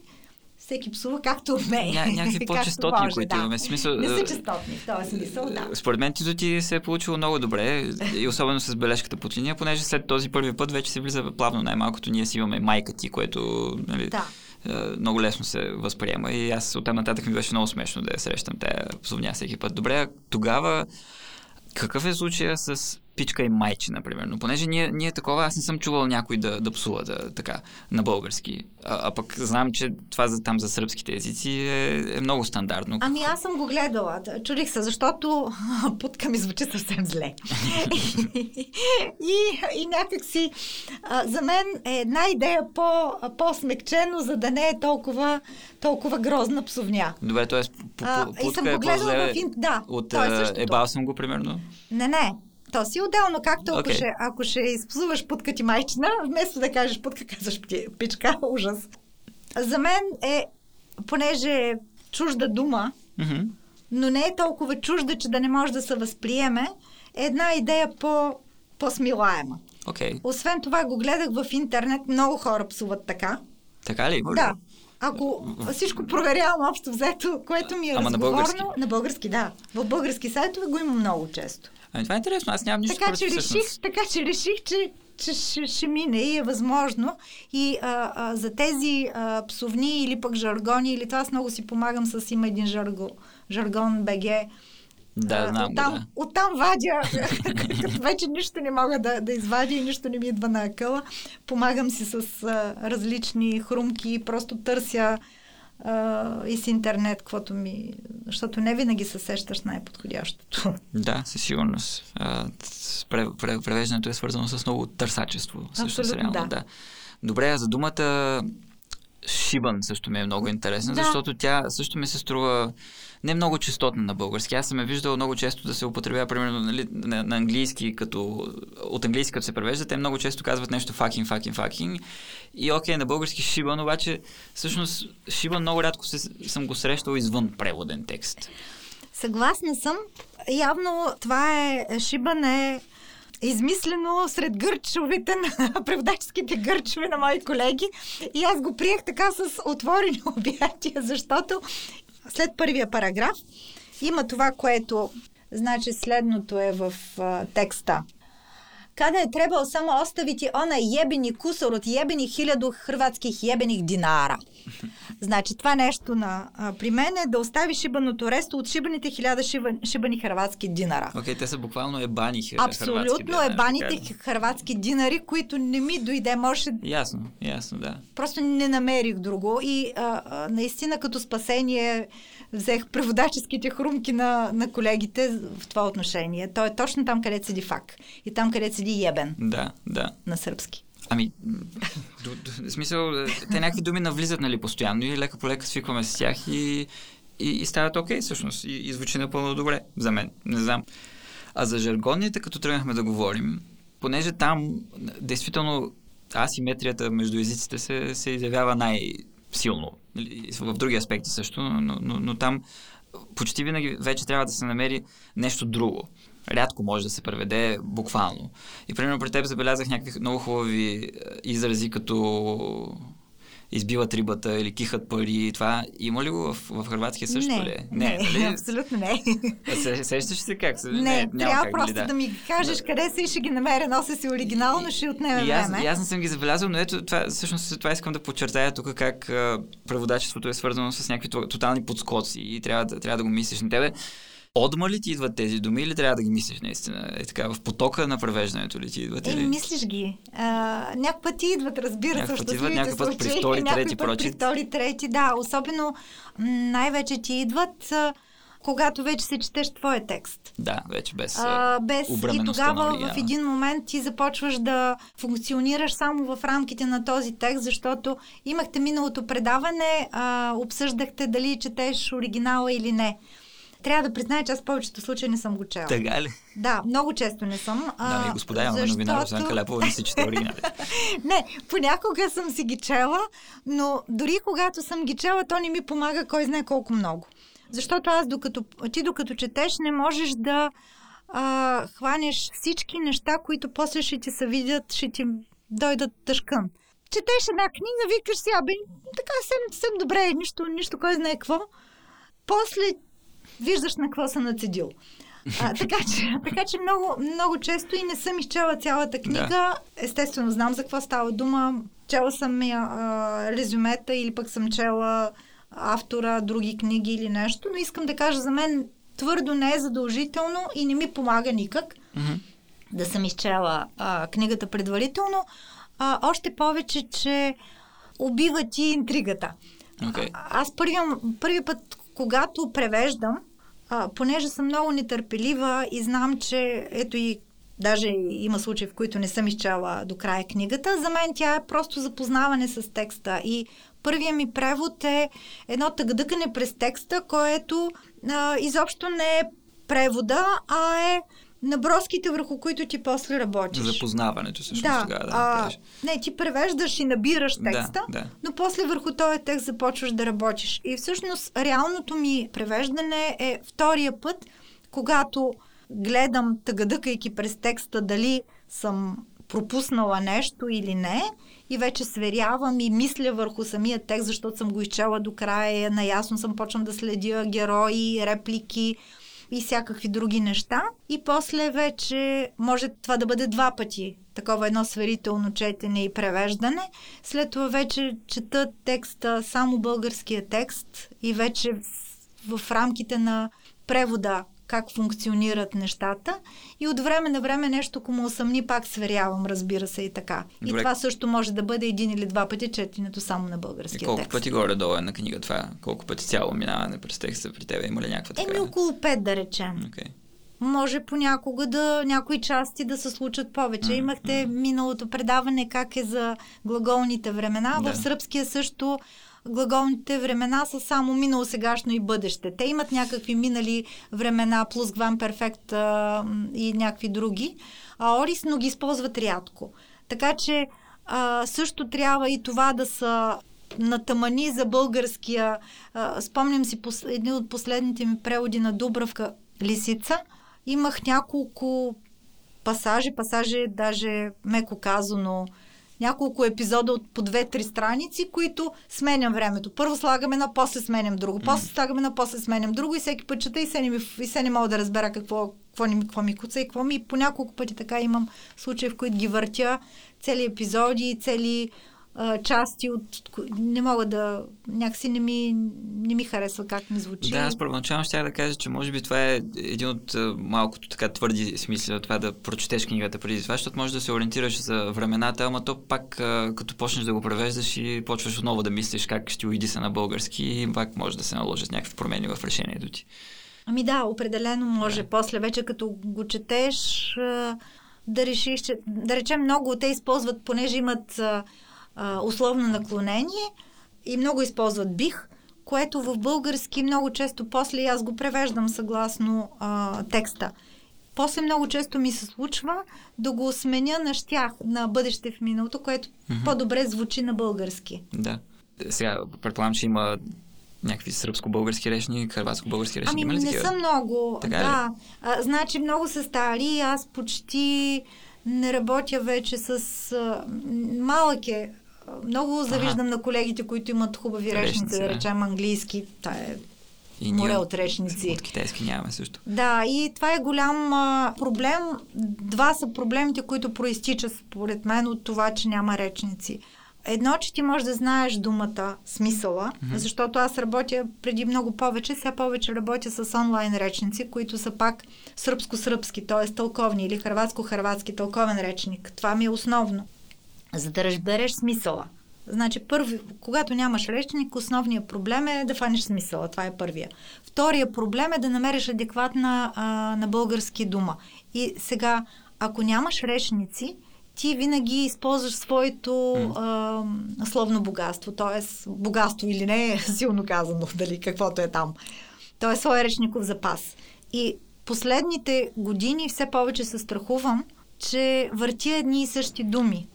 всеки псува както умее. Ня, някакви по-частотни, може, които да. имаме. Смисъл, не са частотни, в този смисъл, да. Според мен тито ти се е получило много добре, и особено с бележката под линия, понеже след този първи път вече се влиза плавно най-малкото. Ние си имаме майка ти, което нали, да. много лесно се възприема и аз оттам нататък ми беше много смешно да я срещам тая псовня всеки път. Добре, тогава какъв е случая с пичка и майче, например. Но понеже ние, ние такова, аз не съм чувал някой да, да псува да, така, на български. А, а пък знам, че това за, там за сръбските езици е, е много стандартно. Ами аз съм го гледала. Чудих се, защото путка ми звучи съвсем зле. и, и някак си а, за мен е една идея по, по-смекчено, за да не е толкова, толкова грозна псовня. Добре, т.е. путка е по-зле в... да, от е ебал съм го, примерно? Не, не. То си отделно, както okay. ако, ще, ако ще изпсуваш путка ти майчина, вместо да кажеш путка, казваш пичка, ужас. За мен е, понеже е чужда дума, mm-hmm. но не е толкова чужда, че да не може да се възприеме, е една идея по, по-смилаема. Okay. Освен това го гледах в интернет, много хора псуват така. Така ли? Да. Ако всичко проверявам общо взето, което ми е Ама разговорно, на български? на български, да. В български сайтове го има много често. Ами това е интересно, аз нямам нищо така, че реших, така че реших, че, че ще, ще мине и е възможно. И а, а, за тези а, псовни или пък жаргони, или това аз много си помагам с има един жарго, жаргон БГ. Да, знам оттам, да. оттам вадя, като вече нищо не мога да, да извадя и нищо не ми идва на акъла. Помагам си с а, различни хрумки, просто търся а, и с интернет, каквото ми... Защото не винаги се сещаш най-подходящото. Да, със сигурност. превеждането е свързано с много търсачество. Абсолютно, реално, да. да. Добре, а за думата Шибан също ми е много интересна, да. защото тя също ми се струва не много частотна на български. Аз съм е виждал много често да се употребява, примерно, нали, на, на английски, като, от английски като се превежда, те много често казват нещо факин, факин, факин. И окей, на български шибан, обаче всъщност шибан много рядко се, съм го срещал извън преводен текст. Съгласна съм. Явно това е, шибан е измислено сред гърчовете на преводаческите гърчове на мои колеги. И аз го приех така с отворени обятия, защото след първия параграф има това, което значи следното е в а, текста. Kada je trebao samo ostaviti onaj jebeni kusor od jebeni hiljadu hrvatskih jebenih dinara. Значи това нещо на, а, при мен е да остави шибаното ресто от шибаните хиляда шиба, шибани хрватски динара. Окей, okay, те са буквално ебани Абсолютно ебаните хрватски динари, които не ми дойде. Може... Ясно, ясно, да. Просто не намерих друго и а, а, наистина като спасение взех преводаческите хрумки на, на колегите в това отношение. Той е точно там, където седи фак. И там, където седи ебен. Да, да. На сръбски. Ами, до, до, в смисъл, те някакви думи навлизат, нали, постоянно и лека по лека свикваме с тях и, и, и стават окей, okay, всъщност. И, и звучи напълно добре за мен. Не знам. А за жаргонните, като тръгнахме да говорим, понеже там, действително, асиметрията между езиците се, се изявява най-силно. В други аспекти също, но, но, но там почти винаги вече трябва да се намери нещо друго рядко може да се преведе буквално. И примерно при теб забелязах някакви много хубави е, изрази, като избиват рибата или кихат пари и това. Има ли го в, в Хрватския също не, ли? Не, не нали? абсолютно не. се, сещаш се как? Не, не трябва как, просто да, да ми кажеш да. къде са и ще ги намеря, нося си оригинално, ще отнеме и аз, време. И аз не съм ги забелязал, но ето това, всъщност това искам да подчертая тук как а, преводачеството е свързано с някакви тотални подскоци и трябва да, трябва да го мислиш на тебе. Отма ли ти идват тези думи или трябва да ги мислиш наистина? Е така, в потока на превеждането ли ти идват? Е, или? мислиш ги. А, някак пъти идват, разбира се, идват, някакъв път при втори, трети, прочит. При втори, трети, да. Особено най-вече ти идват когато вече се четеш твоя текст. Да, вече без, а, без И тогава в един момент ти започваш да функционираш само в рамките на този текст, защото имахте миналото предаване, а, обсъждахте дали четеш оригинала или не. Трябва да призная, че аз повечето случаи не съм го чела. Тега ли? Да, много често не съм. Да, ми господа, имаме защото... новина, Русанка Каляпова не си чете оригинали. не, понякога съм си ги чела, но дори когато съм ги чела, то не ми помага кой знае колко много. Защото аз, докато, ти докато четеш, не можеш да а, хванеш всички неща, които после ще ти се видят, ще ти дойдат тъжкън. Четеш една книга, викаш си, абе, така съм, съм добре, нищо, нищо кой знае какво. После виждаш на какво съм нацедил. А, така, че, така че много, много често и не съм изчела цялата книга. Да. Естествено, знам за какво става дума. Чела съм а, резюмета или пък съм чела автора, други книги или нещо, но искам да кажа, за мен твърдо не е задължително и не ми помага никак mm-hmm. да съм изчела а, книгата предварително. А, още повече, че убива ти интригата. Okay. А, аз първи, първи път, когато превеждам, а, понеже съм много нетърпелива и знам, че ето и даже има случаи, в които не съм изчела до края книгата, за мен тя е просто запознаване с текста. И първия ми превод е едно тъгдъкане през текста, което а, изобщо не е превода, а е наброските, върху които ти после работиш. Запознаването също да, тогава, да. А, не, ти превеждаш и набираш текста, да, да. но после върху този текст започваш да работиш. И всъщност реалното ми превеждане е втория път, когато гледам тъгадъкайки през текста дали съм пропуснала нещо или не и вече сверявам и мисля върху самия текст, защото съм го изчела до края, наясно съм почвам да следя герои, реплики, и всякакви други неща. И после вече може това да бъде два пъти. Такова едно сверително четене и превеждане. След това вече чета текста, само българския текст и вече в, рамките на превода как функционират нещата и от време на време нещо, ако му усъмни, пак сверявам, разбира се и така. Добре. И това също може да бъде един или два пъти четенето само на българския и колко текст. пъти горе-долу е на книга това? Колко пъти цяло минаване през текста при тебе? Има ли някаква така? Еми около пет да речем. Okay. Може понякога да някои части да се случат повече. Mm-hmm. Имахте миналото предаване как е за глаголните времена. Да. В сръбския също глаголните времена са само минало, сегашно и бъдеще. Те имат някакви минали времена, плюс гвам перфект и някакви други, а Орис, но ги използват рядко. Така че а, също трябва и това да са натъмани за българския. А, спомням си пос, едни от последните ми преводи на Дубравка Лисица. Имах няколко пасажи, пасажи даже меко казано няколко епизода от по две-три страници, които сменям времето. Първо слагаме на, после сменям друго, после слагаме на, после сменям друго и всеки път чета и се не, ми, и се не мога да разбера какво, какво, ми, какво ми куца и какво ми. И по няколко пъти така имам случаи, в които ги въртя цели епизоди, цели а, части от... Не мога да... Някакси не ми, не ми харесва как ми звучи. Да, аз първоначално ще да кажа, че може би това е един от малкото така твърди смисли от това да прочетеш книгата преди това, защото може да се ориентираш за времената, ама то пак като почнеш да го превеждаш и почваш отново да мислиш как ще уиди се на български и пак може да се наложат някакви промени в решението ти. Ами да, определено може. Да. После вече като го четеш, да решиш, че, да речем, много те използват, понеже имат а, условно наклонение и много използват бих, което в български много често после аз го превеждам съгласно а, текста. После много често ми се случва да го сменя на щях, на бъдеще в миналото, което mm-hmm. по-добре звучи на български. Да. Сега, предполагам, че има някакви сръбско-български речни, хрватско-български речни? Ами не са много, така да. А, значи много са стари, аз почти не работя вече с а, малък е. Много завиждам ага. на колегите, които имат хубави речници, речници да речем английски. Та е и море от речници. От китайски нямаме също. Да, и това е голям а, проблем. Два са проблемите, които проистичат според мен от това, че няма речници. Едно, че ти можеш да знаеш думата, смисъла, mm-hmm. защото аз работя преди много повече, сега повече работя с онлайн речници, които са пак сръбско-сръбски, т.е. тълковни или хрватско-хрватски тълковен речник. Това ми е основно. За да разбереш смисъла. Значи, първи, когато нямаш речник, основният проблем е да фанеш смисъла. Това е първия. Втория проблем е да намериш адекватна а, на български дума. И сега, ако нямаш речници, ти винаги използваш своето mm. а, словно богатство, т.е. богатство или не е силно казано, дали каквото е там. То е своя речников запас. И последните години все повече се страхувам, че въртя едни и същи думи.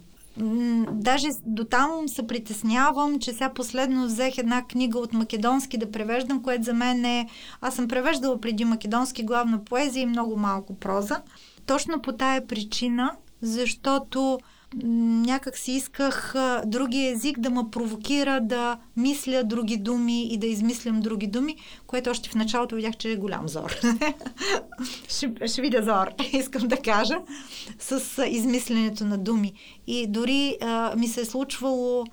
Даже до там се притеснявам, че сега последно взех една книга от македонски да превеждам, което за мен е... Аз съм превеждала преди македонски главна поезия и много малко проза. Точно по тая причина защото някак си исках а, други език да ме провокира да мисля други думи и да измислям други думи, което още в началото видях, че е голям зор. ще, ще видя зор, искам да кажа, с а, измисленето на думи. И дори а, ми се е случвало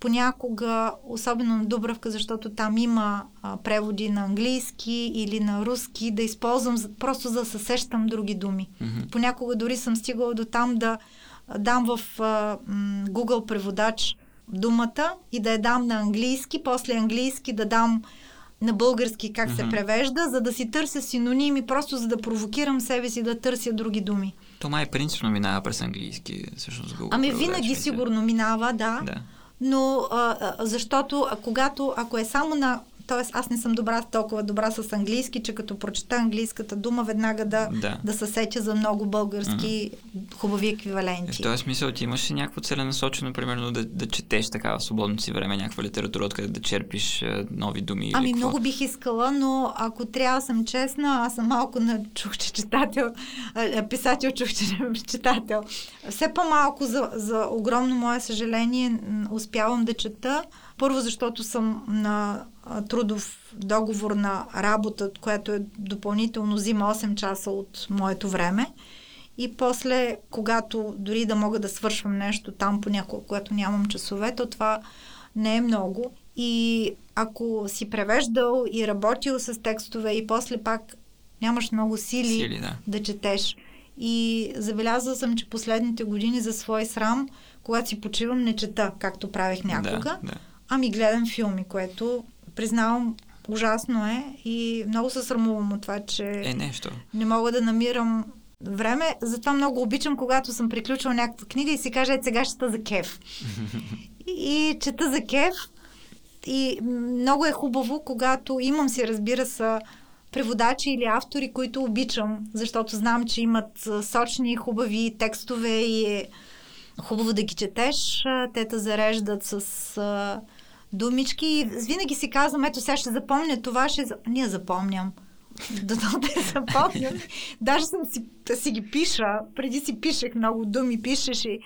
понякога, особено на Дубравка, защото там има а, преводи на английски или на руски, да използвам просто за да се сещам други думи. Mm-hmm. Понякога дори съм стигала до там да дам в а, м, Google преводач думата и да я дам на английски, после английски да дам на български как mm-hmm. се превежда, за да си търся синоними, просто за да провокирам себе си да търся други думи. То май принципно минава през английски, всъщност Google Ами винаги сигурно минава, да. да но а, а, защото а, когато, ако е само на Тоест, аз не съм добра, толкова добра с английски, че като прочета английската дума, веднага да, да. да се сетя за много български mm-hmm. хубави еквиваленти. В този смисъл ти имаш ли някакво целенасочено, примерно, да, да четеш така в свободно си време някаква литература, откъде да черпиш е, нови думи? Ами или много бих искала, но ако трябва съм честна, аз съм малко на чухче читател, писател, чухче читател. Все по-малко за, за огромно мое съжаление успявам да чета. Първо, защото съм на трудов договор на работа, която е допълнително взима 8 часа от моето време. И после, когато дори да мога да свършвам нещо там понякога, когато нямам часове, то това не е много. И ако си превеждал и работил с текстове и после пак нямаш много сили, сили да. да четеш. И забелязала съм, че последните години за свой срам, когато си почивам, не чета, както правих някога. Да, да Ами гледам филми, което признавам ужасно е и много се срамувам от това, че е нещо. не мога да намирам време. Затова много обичам, когато съм приключила някаква книга и си кажа, е, сега ще за кеф. и чета за кеф. И много е хубаво, когато имам си, разбира се, преводачи или автори, които обичам, защото знам, че имат сочни, хубави текстове и е хубаво да ги четеш. Те те зареждат с думички и винаги си казвам, ето сега ще запомня това, ще... Ние запомням. Да те запомням. Даже съм си, да си ги пиша. Преди си пишех много думи, пишеш и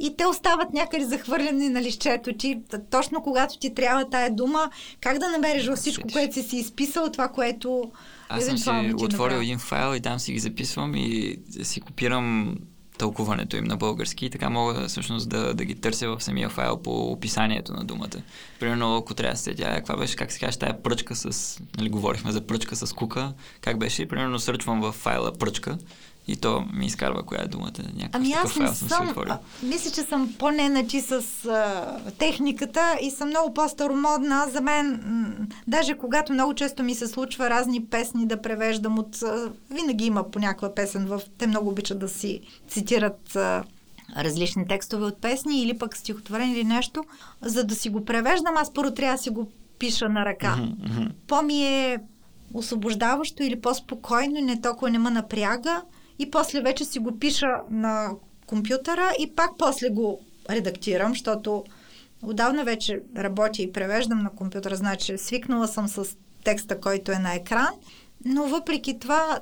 и те остават някъде захвърлени на лището ти. Точно когато ти трябва тая дума, как да намериш във всичко, което си си изписал, това, което Аз съм си отворил един файл и там си ги записвам и си копирам тълкуването им на български и така мога всъщност да, да ги търся в самия файл по описанието на думата. Примерно, ако трябва да се тя, каква беше, как се казва, тая пръчка с, нали, говорихме за пръчка с кука, как беше, примерно сърчвам в файла пръчка и то ми изкарва коя е думата. Някакъв ами аз не съм, съм а, мисля, че съм по-неначи с а, техниката и съм много по-старомодна. За мен, м- даже когато много често ми се случва разни песни да превеждам от... А, винаги има по някаква песен, в, те много обичат да си цитират а, различни текстове от песни или пък стихотворение или нещо, за да си го превеждам, аз първо трябва да си го пиша на ръка. Mm-hmm. По-ми е освобождаващо или по-спокойно, не толкова не ме напряга и после вече си го пиша на компютъра и пак после го редактирам, защото отдавна вече работя и превеждам на компютъра, значи свикнала съм с текста, който е на екран, но въпреки това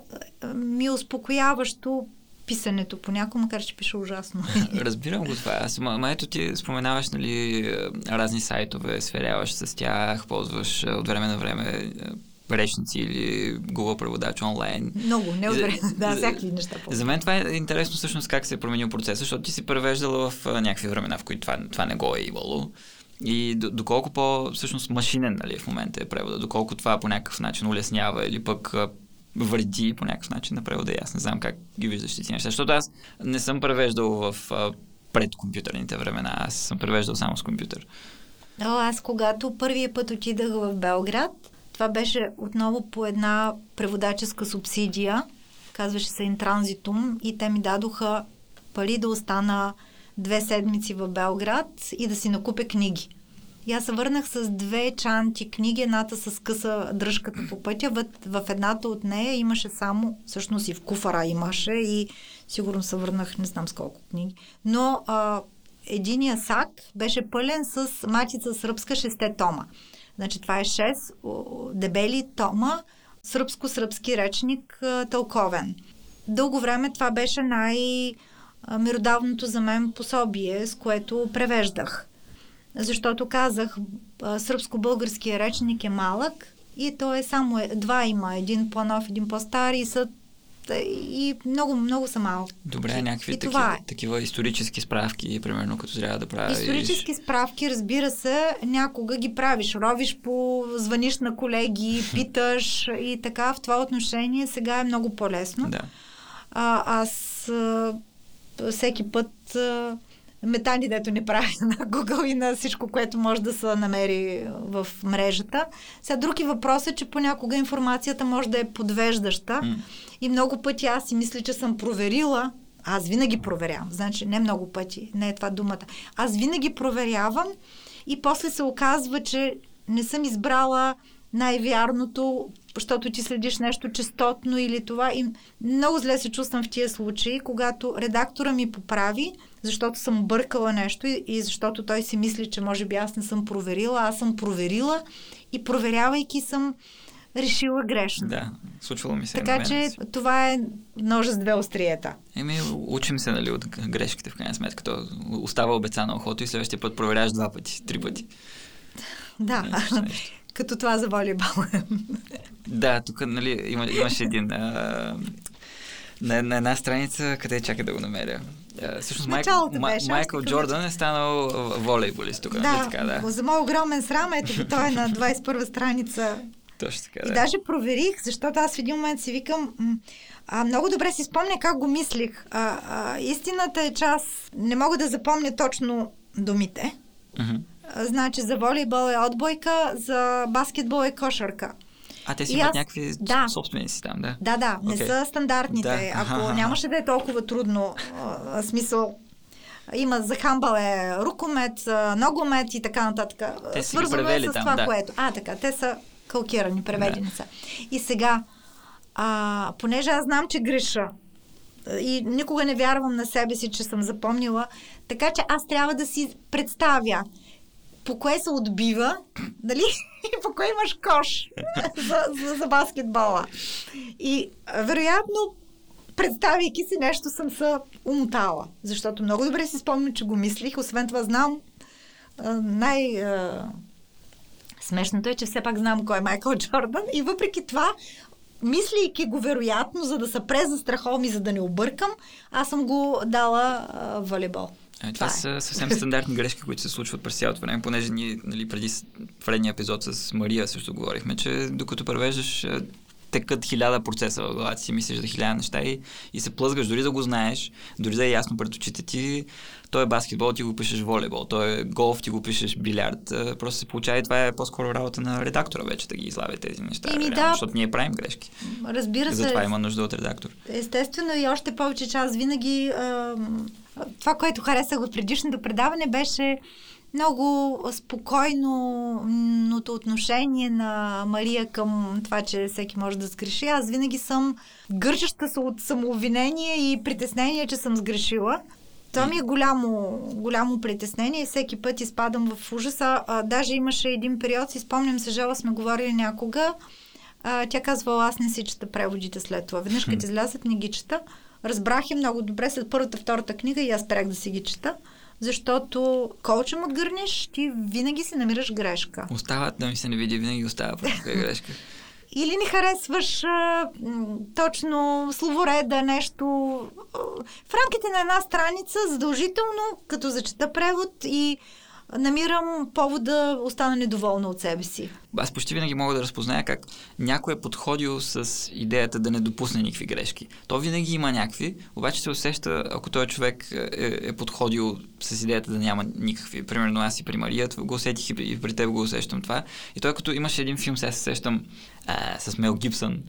ми е успокояващо писането понякога, макар че пише ужасно. Разбирам го това. Аз, ма, ето ти споменаваш нали, разни сайтове, сверяваш с тях, ползваш от време на време речници или Google преводач онлайн. Много, не от да, всякакви неща. За мен това е интересно всъщност как се е променил процесът, защото ти си превеждала в някакви времена, в които това, това не го е имало. И доколко по всъщност машинен нали, в момента е превода, доколко това по някакъв начин улеснява или пък вреди по някакъв начин на превода. аз не знам как ги виждаш тези неща. Защото аз не съм превеждал в предкомпютърните времена. Аз съм превеждал само с компютър. О, аз когато първия път отидах в Белград, това беше отново по една преводаческа субсидия, казваше се Интранзитум, и те ми дадоха пари да остана две седмици в Белград и да си накупя книги. И аз се върнах с две чанти книги, едната с къса дръжката по пътя. В, в едната от нея имаше само, всъщност и в куфара имаше и сигурно се върнах не знам с колко книги. Но а, единия сак беше пълен с матица сръбска шесте тома. Значи това е 6 дебели тома, сръбско-сръбски речник тълковен. Дълго време това беше най- меродавното за мен пособие, с което превеждах. Защото казах, сръбско-българския речник е малък и то е само е, два има, един по-нов, един по-стар и са и много, много са малки. Добре, някакви и такива, е. такива исторически справки, примерно, като трябва да правиш. Исторически справки, разбира се, някога ги правиш. Ровиш по, звъниш на колеги, питаш и така. В това отношение сега е много по-лесно. Да. А, аз всеки път а, метани, дето не прави на Google и на всичко, което може да се намери в мрежата. Сега други въпрос е, че понякога информацията може да е подвеждаща mm. и много пъти аз си мисля, че съм проверила аз винаги проверявам. Значи не много пъти, не е това думата. Аз винаги проверявам и после се оказва, че не съм избрала най-вярното, защото ти следиш нещо частотно или това. И много зле се чувствам в тия случаи, когато редактора ми поправи, защото съм бъркала нещо и, и защото той си мисли, че може би аз не съм проверила. Аз съм проверила и проверявайки съм решила грешно. Да, случвало ми се. Така че това е ножа с две остриета. Еми, учим се, нали, от грешките в крайна сметка. То остава обеца на охото и следващия път проверяваш два пъти, три пъти. Да. Нещо, нещо. Като това за волейбол. да, тук нали, има, имаше един... А, на, на една страница, къде чака да го намеря. Uh, всъщност Майк, беше, Майкъл Джордан е станал волейболист тук. Да, така, да. за мой огромен срам, ето той е на 21 страница. Точно така, да. И даже проверих, защото аз в един момент си викам, а, много добре си спомня как го мислих. А, а, истината е, че аз не мога да запомня точно думите. Uh-huh. Значи за волейбол е отбойка, за баскетбол е кошарка. А те си имат аз... някакви да. собствени си там, да? Да, да, не okay. са стандартните. Да. Ако нямаше да е толкова трудно, а, смисъл, има за хамбал е рукомет, ногомет и така нататък. Те Свързано е с там, това, да. което. А, така, те са калкирани, преведени да. са. И сега, а, понеже аз знам, че греша, и никога не вярвам на себе си, че съм запомнила, така че аз трябва да си представя по кое се отбива, нали? И по кое имаш кош за, за, за баскетбола. И вероятно, представяйки си нещо, съм се умотала. Защото много добре си спомням, че го мислих. Освен това, знам най- Смешното е, че все пак знам кой е Майкъл Джордан и въпреки това мислейки го вероятно, за да се презастраховам и за да не объркам, аз съм го дала а, волейбол. А, това, това е. са съвсем стандартни грешки, които се случват през цялото време, понеже ние нали, преди предния епизод с Мария също говорихме, че докато превеждаш текат хиляда процеса в главата си, мислиш за хиляда неща и, и се плъзгаш, дори да го знаеш, дори да е ясно пред очите ти, той е баскетбол, ти го пишеш волейбол, той е голф, ти го пишеш билярд. Просто се получава и това е по-скоро работа на редактора вече да ги излавя тези неща. Еми, реално, да. Защото ние правим грешки. Разбира се. Затова има нужда от редактор. Естествено и още повече, че аз винаги а, това, което харесах от предишното предаване беше много спокойното отношение на Мария към това, че всеки може да сгреши. Аз винаги съм гържаща се от самообвинение и притеснение, че съм сгрешила. Това ми е голямо, голямо притеснение и всеки път изпадам в ужаса. А, даже имаше един период, си спомням се, Жела сме говорили някога. А, тя казвала, аз не си чета преводите след това. Веднъж като излязат, не ги чета. Разбрах я много добре след първата, втората книга и аз спрях да си ги чета защото колчем отгърнеш, ти винаги си намираш грешка. Остават да ми се не види, винаги остава просто грешка. Или не харесваш а, точно словореда, нещо. В рамките на една страница, задължително, като зачета превод и намирам повод да остана недоволна от себе си. Аз почти винаги мога да разпозная как някой е подходил с идеята да не допусне никакви грешки. То винаги има някакви, обаче се усеща, ако този човек е, е подходил с идеята да няма никакви. Примерно аз и при Мария го усетих и при теб го усещам това. И той като имаше един филм, сега се сещам а, с Мел Гибсън,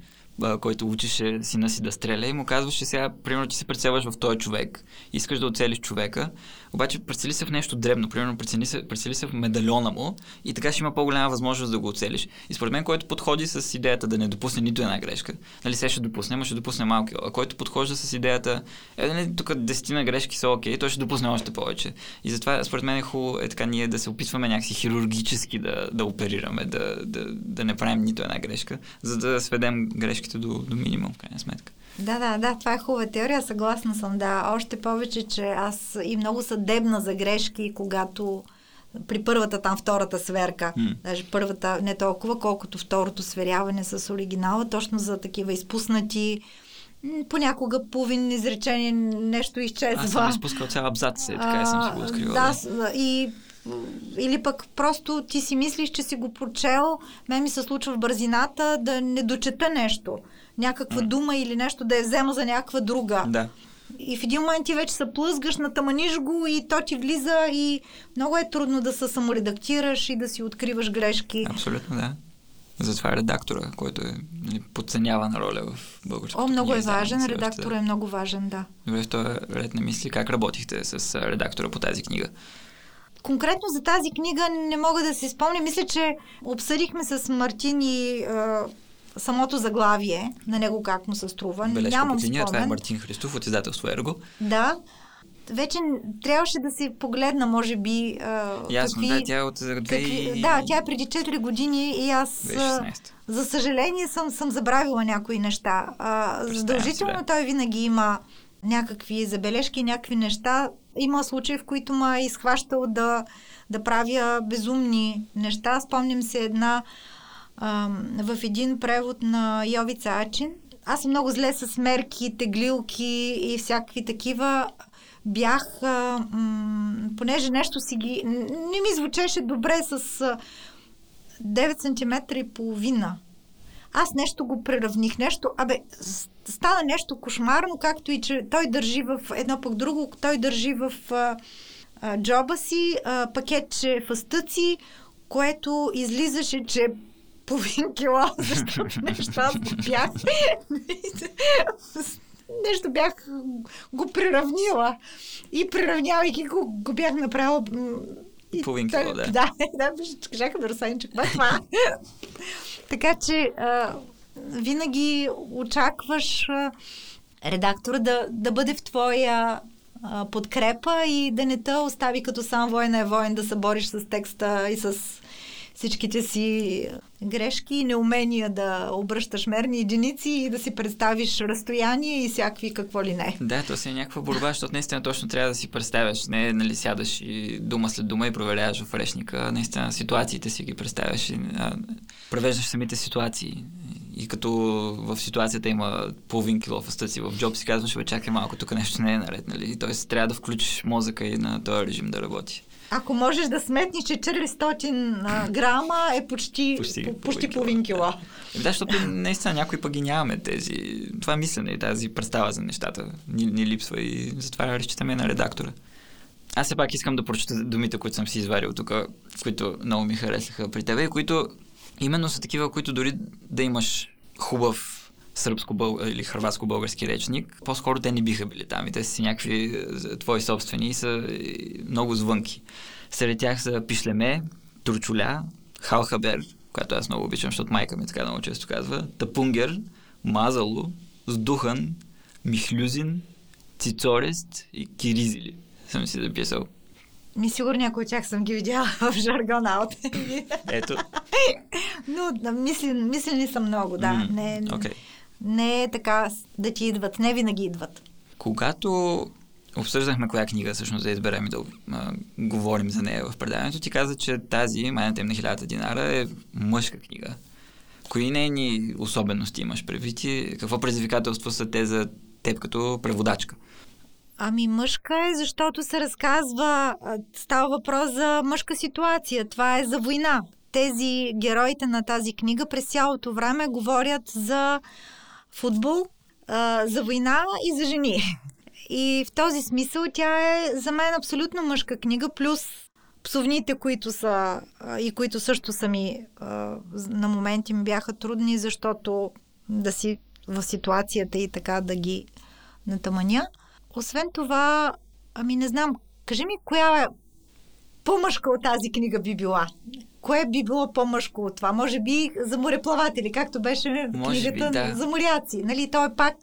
който учеше сина си да стреля и му казваше сега, примерно ти се прецелваш в този човек, искаш да оцелиш човека, обаче прецели се в нещо дребно, примерно прецели се, прецели се в медальона му и така ще има по-голяма възможност да го оцелиш. И според мен, който подходи с идеята да не допусне нито една грешка, нали се ще допусне, но ще допусне малки, а който подхожда с идеята, е, нали, тук десетина грешки са окей, той ще допусне още повече. И затова, според мен е хубаво е така ние да се опитваме някакси хирургически да, да оперираме, да, да, да не правим нито една грешка, за да сведем грешките до, до минимум, в крайна сметка. Да, да, да, това е хубава теория, съгласна съм, да. Още повече, че аз и много съдебна за грешки, когато при първата там втората сверка, mm. даже първата не толкова, колкото второто сверяване с оригинала, точно за такива изпуснати понякога половин изречение нещо изчезва. Аз съм изпускал цял абзац, е, така а, съм си го открила. Да, да, и или пък просто ти си мислиш, че си го прочел, мен ми се случва в бързината да не дочета нещо някаква дума или нещо да я взема за някаква друга. Да. И в един момент ти вече се плъзгаш, натаманиш го и то ти влиза и много е трудно да се саморедактираш и да си откриваш грешки. Абсолютно, да. Затова е редактора, който е нали, подценявана роля в българското. О, много е важен. Редактора е много важен, да. Добре, в този ред на мисли, как работихте с редактора по тази книга? Конкретно за тази книга не мога да си спомня. Мисля, че обсъдихме с Мартин и самото заглавие на него как му се струва. Бележка Нямам спомен. това е Мартин Христов от издателство Ерго. Да. Вече трябваше да си погледна, може би. А, Ясно, какви, да, тя е от какви, Да, тя е преди 4 години и аз. За съжаление съм, съм забравила някои неща. А, задължително да. той винаги има някакви забележки, някакви неща. Има случаи, в които ме е изхващал да, да правя безумни неща. Спомням се една в един превод на Йовица Ачин. Аз съм много зле с мерки, теглилки и всякакви такива. Бях, а, м- понеже нещо си ги... Не ми звучеше добре с а, 9 см и половина. Аз нещо го преравних, нещо, абе, стана нещо кошмарно, както и че той държи в едно пък друго, той държи в а, а, джоба си а, пакетче фастъци, което излизаше, че половин кило, защото нещо аз го бях. нещо бях го приравнила. И приравнявайки го, го бях направила Половин кило, да. Да, да, кажаха да това е това. така че а, винаги очакваш а, редактора да, да бъде в твоя а, подкрепа и да не те остави като сам воен е воен да се бориш с текста и с всичките си грешки и неумения да обръщаш мерни единици и да си представиш разстояние и всякакви какво ли не. Да, то си е някаква борба, защото наистина точно трябва да си представяш. Не, нали, сядаш и дума след дума и проверяваш в речника. Наистина ситуациите си ги представяш и а, превеждаш самите ситуации и като в ситуацията има половин кило си в джоб си казваш, бе, чакай малко, тук нещо не е наред, нали? Тоест трябва да включиш мозъка и на този режим да работи. Ако можеш да сметнеш, че 400 а, грама е почти, почти, по, почти половин кило. Да. Да, защото наистина някои пък ги нямаме тези. Това мислене и тази представа за нещата ни, ни липсва и затова разчитаме на редактора. Аз все пак искам да прочета думите, които съм си изварил тук, които много ми харесаха при тебе и които именно са такива, които дори да имаш хубав сръбско бълг... или хрватско-български речник, по-скоро те не биха били там и те са си някакви е, твои собствени и са е, много звънки. Сред тях са Пишлеме, Турчуля, Халхабер, която аз много обичам, защото майка ми така много често казва, Тапунгер, Мазало, Сдухан, Михлюзин, Цицорест и Киризили. Съм си записал. Ми сигурно някой от тях съм ги видяла в жаргона от Ето. Но да, мислени съм много, да. Mm, не, okay. Не е така да ти идват, не винаги идват. Когато обсъждахме коя книга всъщност да изберем и да а, говорим за нея в предаването, ти каза, че тази, Майната им на хилядата динара, е мъжка книга. Кои нейни особености имаш предвид и какво предизвикателство са те за теб като преводачка? Ами мъжка е, защото се разказва, става въпрос за мъжка ситуация. Това е за война. Тези героите на тази книга през цялото време говорят за футбол, за война и за жени. И в този смисъл тя е за мен абсолютно мъжка книга, плюс псовните, които са и които също са ми на моменти ми бяха трудни, защото да си в ситуацията и така да ги натъманя. Освен това, ами не знам, кажи ми коя по-мъжка от тази книга би била? Кое би било по-мъжко от това? Може би за мореплаватели, както беше Може книгата би, да. за моряци. Нали, той пак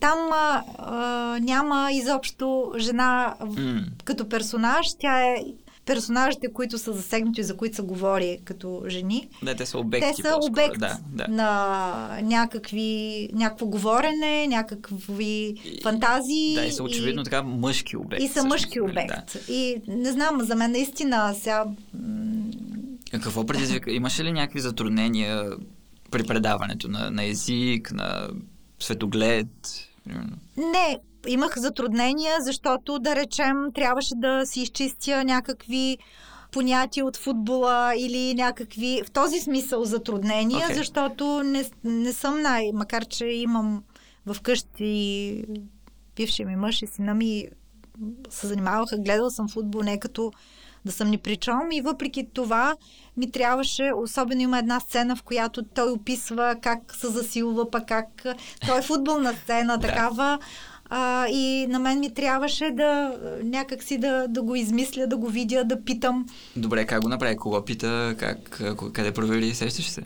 там а, а, няма изобщо жена mm. като персонаж. Тя е персонажите, които са засегнати, за които се говори като жени. Да, те са обекти. Те са обект да, да. на някакви, някакво говорене, някакви и, фантазии. Да, и са очевидно и, така мъжки обект. И са мъжки нали, обект. Да. И не знам, за мен наистина сега... Какво предизвика? Имаше ли някакви затруднения при предаването на, на език, на светоглед? Примерно? Не, имах затруднения, защото, да речем, трябваше да си изчистя някакви понятия от футбола или някакви в този смисъл затруднения, okay. защото не, не съм най... Макар, че имам в къщи бившия ми мъж и сина ми се занимаваха, гледал съм футбол не като да съм ни причом и въпреки това ми трябваше, особено има една сцена, в която той описва как се засилва, пък как той е футболна сцена, такава. А, и на мен ми трябваше да някакси да, да го измисля, да го видя, да питам. Добре, как го направи? Кога пита? Как, къде провери? Сещаш се?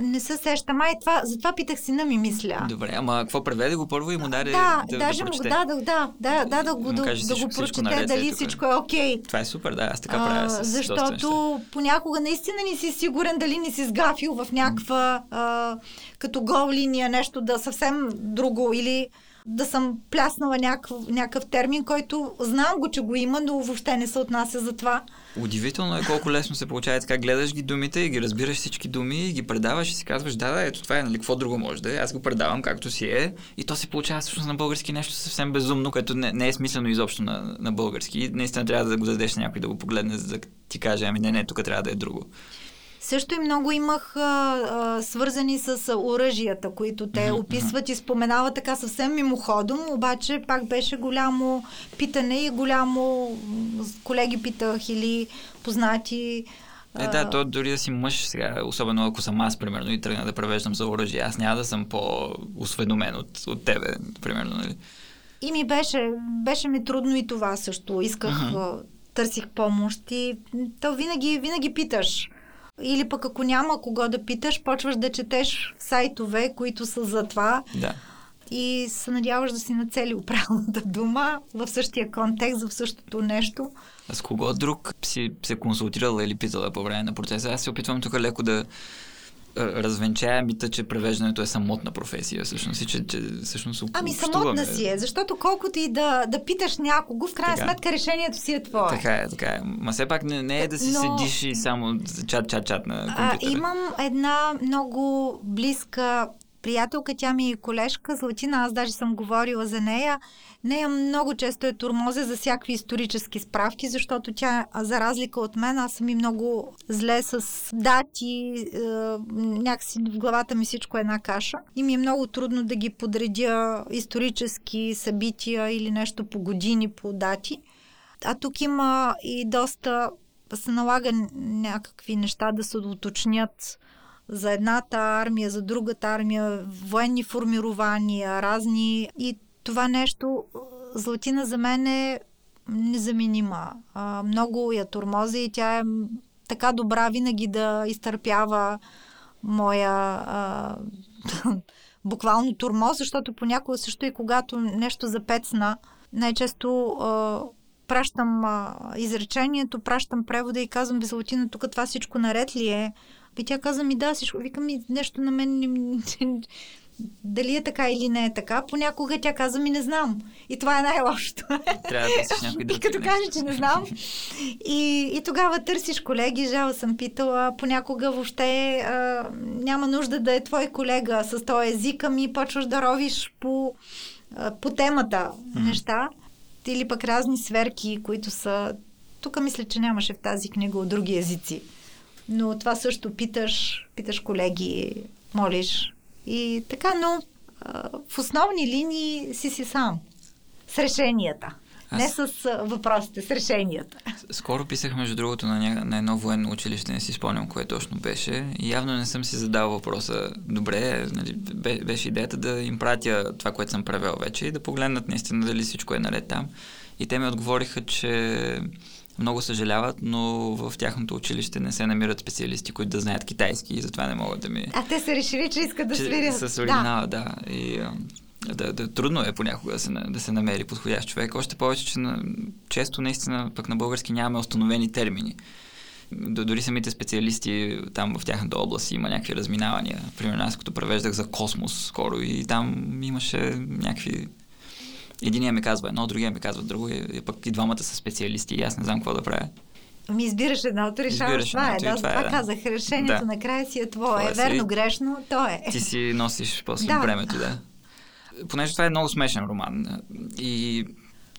Не се сеща. Май това, затова питах сина ми, мисля. Добре, ама какво преведе го първо и му даде да, да, даже да му дадах, да, да, да, да, го, да, да го прочете, наред, дали всичко е окей. Okay. Това е супер, да, аз така правя с Защото понякога наистина не си сигурен дали не си сгафил в някаква а, като гол линия нещо да съвсем друго или да съм пляснала някакъв, някакъв термин, който знам го, че го има, но въобще не се отнася за това. Удивително е колко лесно се получава така. Гледаш ги думите и ги разбираш всички думи и ги предаваш и си казваш, да, да, ето това е, нали, какво друго може да е. Аз го предавам както си е и то се получава всъщност на български нещо съвсем безумно, което не, не е смислено изобщо на, на български. Наистина трябва да го дадеш на някой да го погледне, за да ти каже, ами не, не, тук трябва да е друго. Също и много имах а, а, свързани с а, оръжията, които те mm-hmm. описват и споменават така съвсем мимоходом, обаче пак беше голямо питане и голямо колеги питах или познати. Е, да, то дори да си мъж сега, особено ако съм аз, примерно, и тръгна да превеждам за оръжие, аз няма да съм по-осведомен от, от тебе, примерно, нали? И ми беше, беше ми трудно и това също. Исках, uh-huh. търсих помощ и то винаги, винаги питаш. Или пък ако няма кого да питаш, почваш да четеш сайтове, които са за това. Да. И се надяваш да си нацелил правилната дума в същия контекст, в същото нещо. А с кого друг си се консултирала или питала по време на процеса? Аз се опитвам тук леко да развенчая мита, че превеждането е самотна професия, всъщност, и че, че всъщност Ами самотна си е, защото колкото и да, да питаш някого, в крайна така. сметка решението си е твое. Така е, така е. Ма все пак не, не е да си Но... седиш и само чат, чат, чат на компютъра. А, имам една много близка приятелка, тя ми е колежка, Златина, аз даже съм говорила за нея. Нея много често е турмозе за всякакви исторически справки, защото тя, за разлика от мен, аз съм и много зле с дати, е, някакси в главата ми всичко е една каша. И ми е много трудно да ги подредя исторически събития или нещо по години, по дати. А тук има и доста се налага някакви неща да се уточнят за едната армия, за другата армия, военни формирования, разни. И това нещо, Златина за мен е незаменима. А, много я тормоза и тя е така добра винаги да изтърпява моя а, буквално турмоз, защото понякога също и когато нещо запецна, най-често а, пращам а, изречението, пращам превода и казвам, Златина, тук това всичко наред ли е? И тя каза ми да, всичко. Викам ми нещо на мен дали е така или не е така. Понякога тя каза ми не знам. И това е най-лошото. Трябва да търсиш някой друг. И като каже, че не знам. И, и тогава търсиш колеги, жал съм питала. Понякога въобще а, няма нужда да е твой колега с този език, ами почваш да ровиш по, а, по темата mm. неща. Или пък разни сверки, които са... Тук мисля, че нямаше в тази книга от други езици. Но това също питаш, питаш колеги, молиш. И така, но а, в основни линии си си сам. С решенията. Аз... Не с въпросите, с решенията. Скоро писах, между другото, на, ня... на едно военно училище, не си спомням кое точно беше. И явно не съм си задал въпроса. Добре, нали, беше идеята да им пратя това, което съм правил вече и да погледнат наистина дали всичко е наред там. И те ми отговориха, че много съжаляват, но в тяхното училище не се намират специалисти, които да знаят китайски и затова не могат да ми... А те са решили, че искат да свирят. С оригинала, да. да. И, да, да, трудно е понякога да се, да се намери подходящ човек. Още повече, че на, често наистина пък на български нямаме установени термини. Дори самите специалисти там в тяхната област има някакви разминавания. Примерно аз като превеждах за космос скоро и там имаше някакви Единия ми казва едно, другия ми казва друго, и, и пък и двамата са специалисти и аз не знам какво да правя. Ми избираш едното, решаваш това е. Да, това, е, да. казах. Решението да. накрая си е твое. Е, верно, си... грешно, то е. Ти си носиш после да. времето, да. Понеже това е много смешен роман и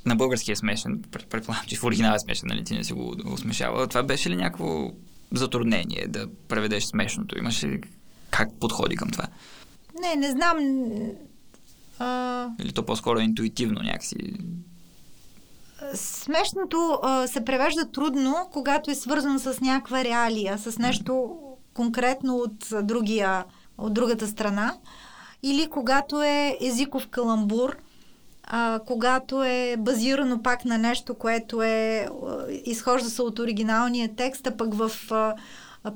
на български е смешен, предполагам, че в оригинал е смешен, нали ти не си го, го смешава. Това беше ли някакво затруднение да преведеш смешното? Имаш ли как подходи към това? Не, не знам. А... Или то по-скоро интуитивно някакси? Смешното а, се превежда трудно, когато е свързано с някаква реалия, с нещо конкретно от, другия, от другата страна. Или когато е езиков каламбур, а, когато е базирано пак на нещо, което е изхожда се от оригиналния текст, а пък в а,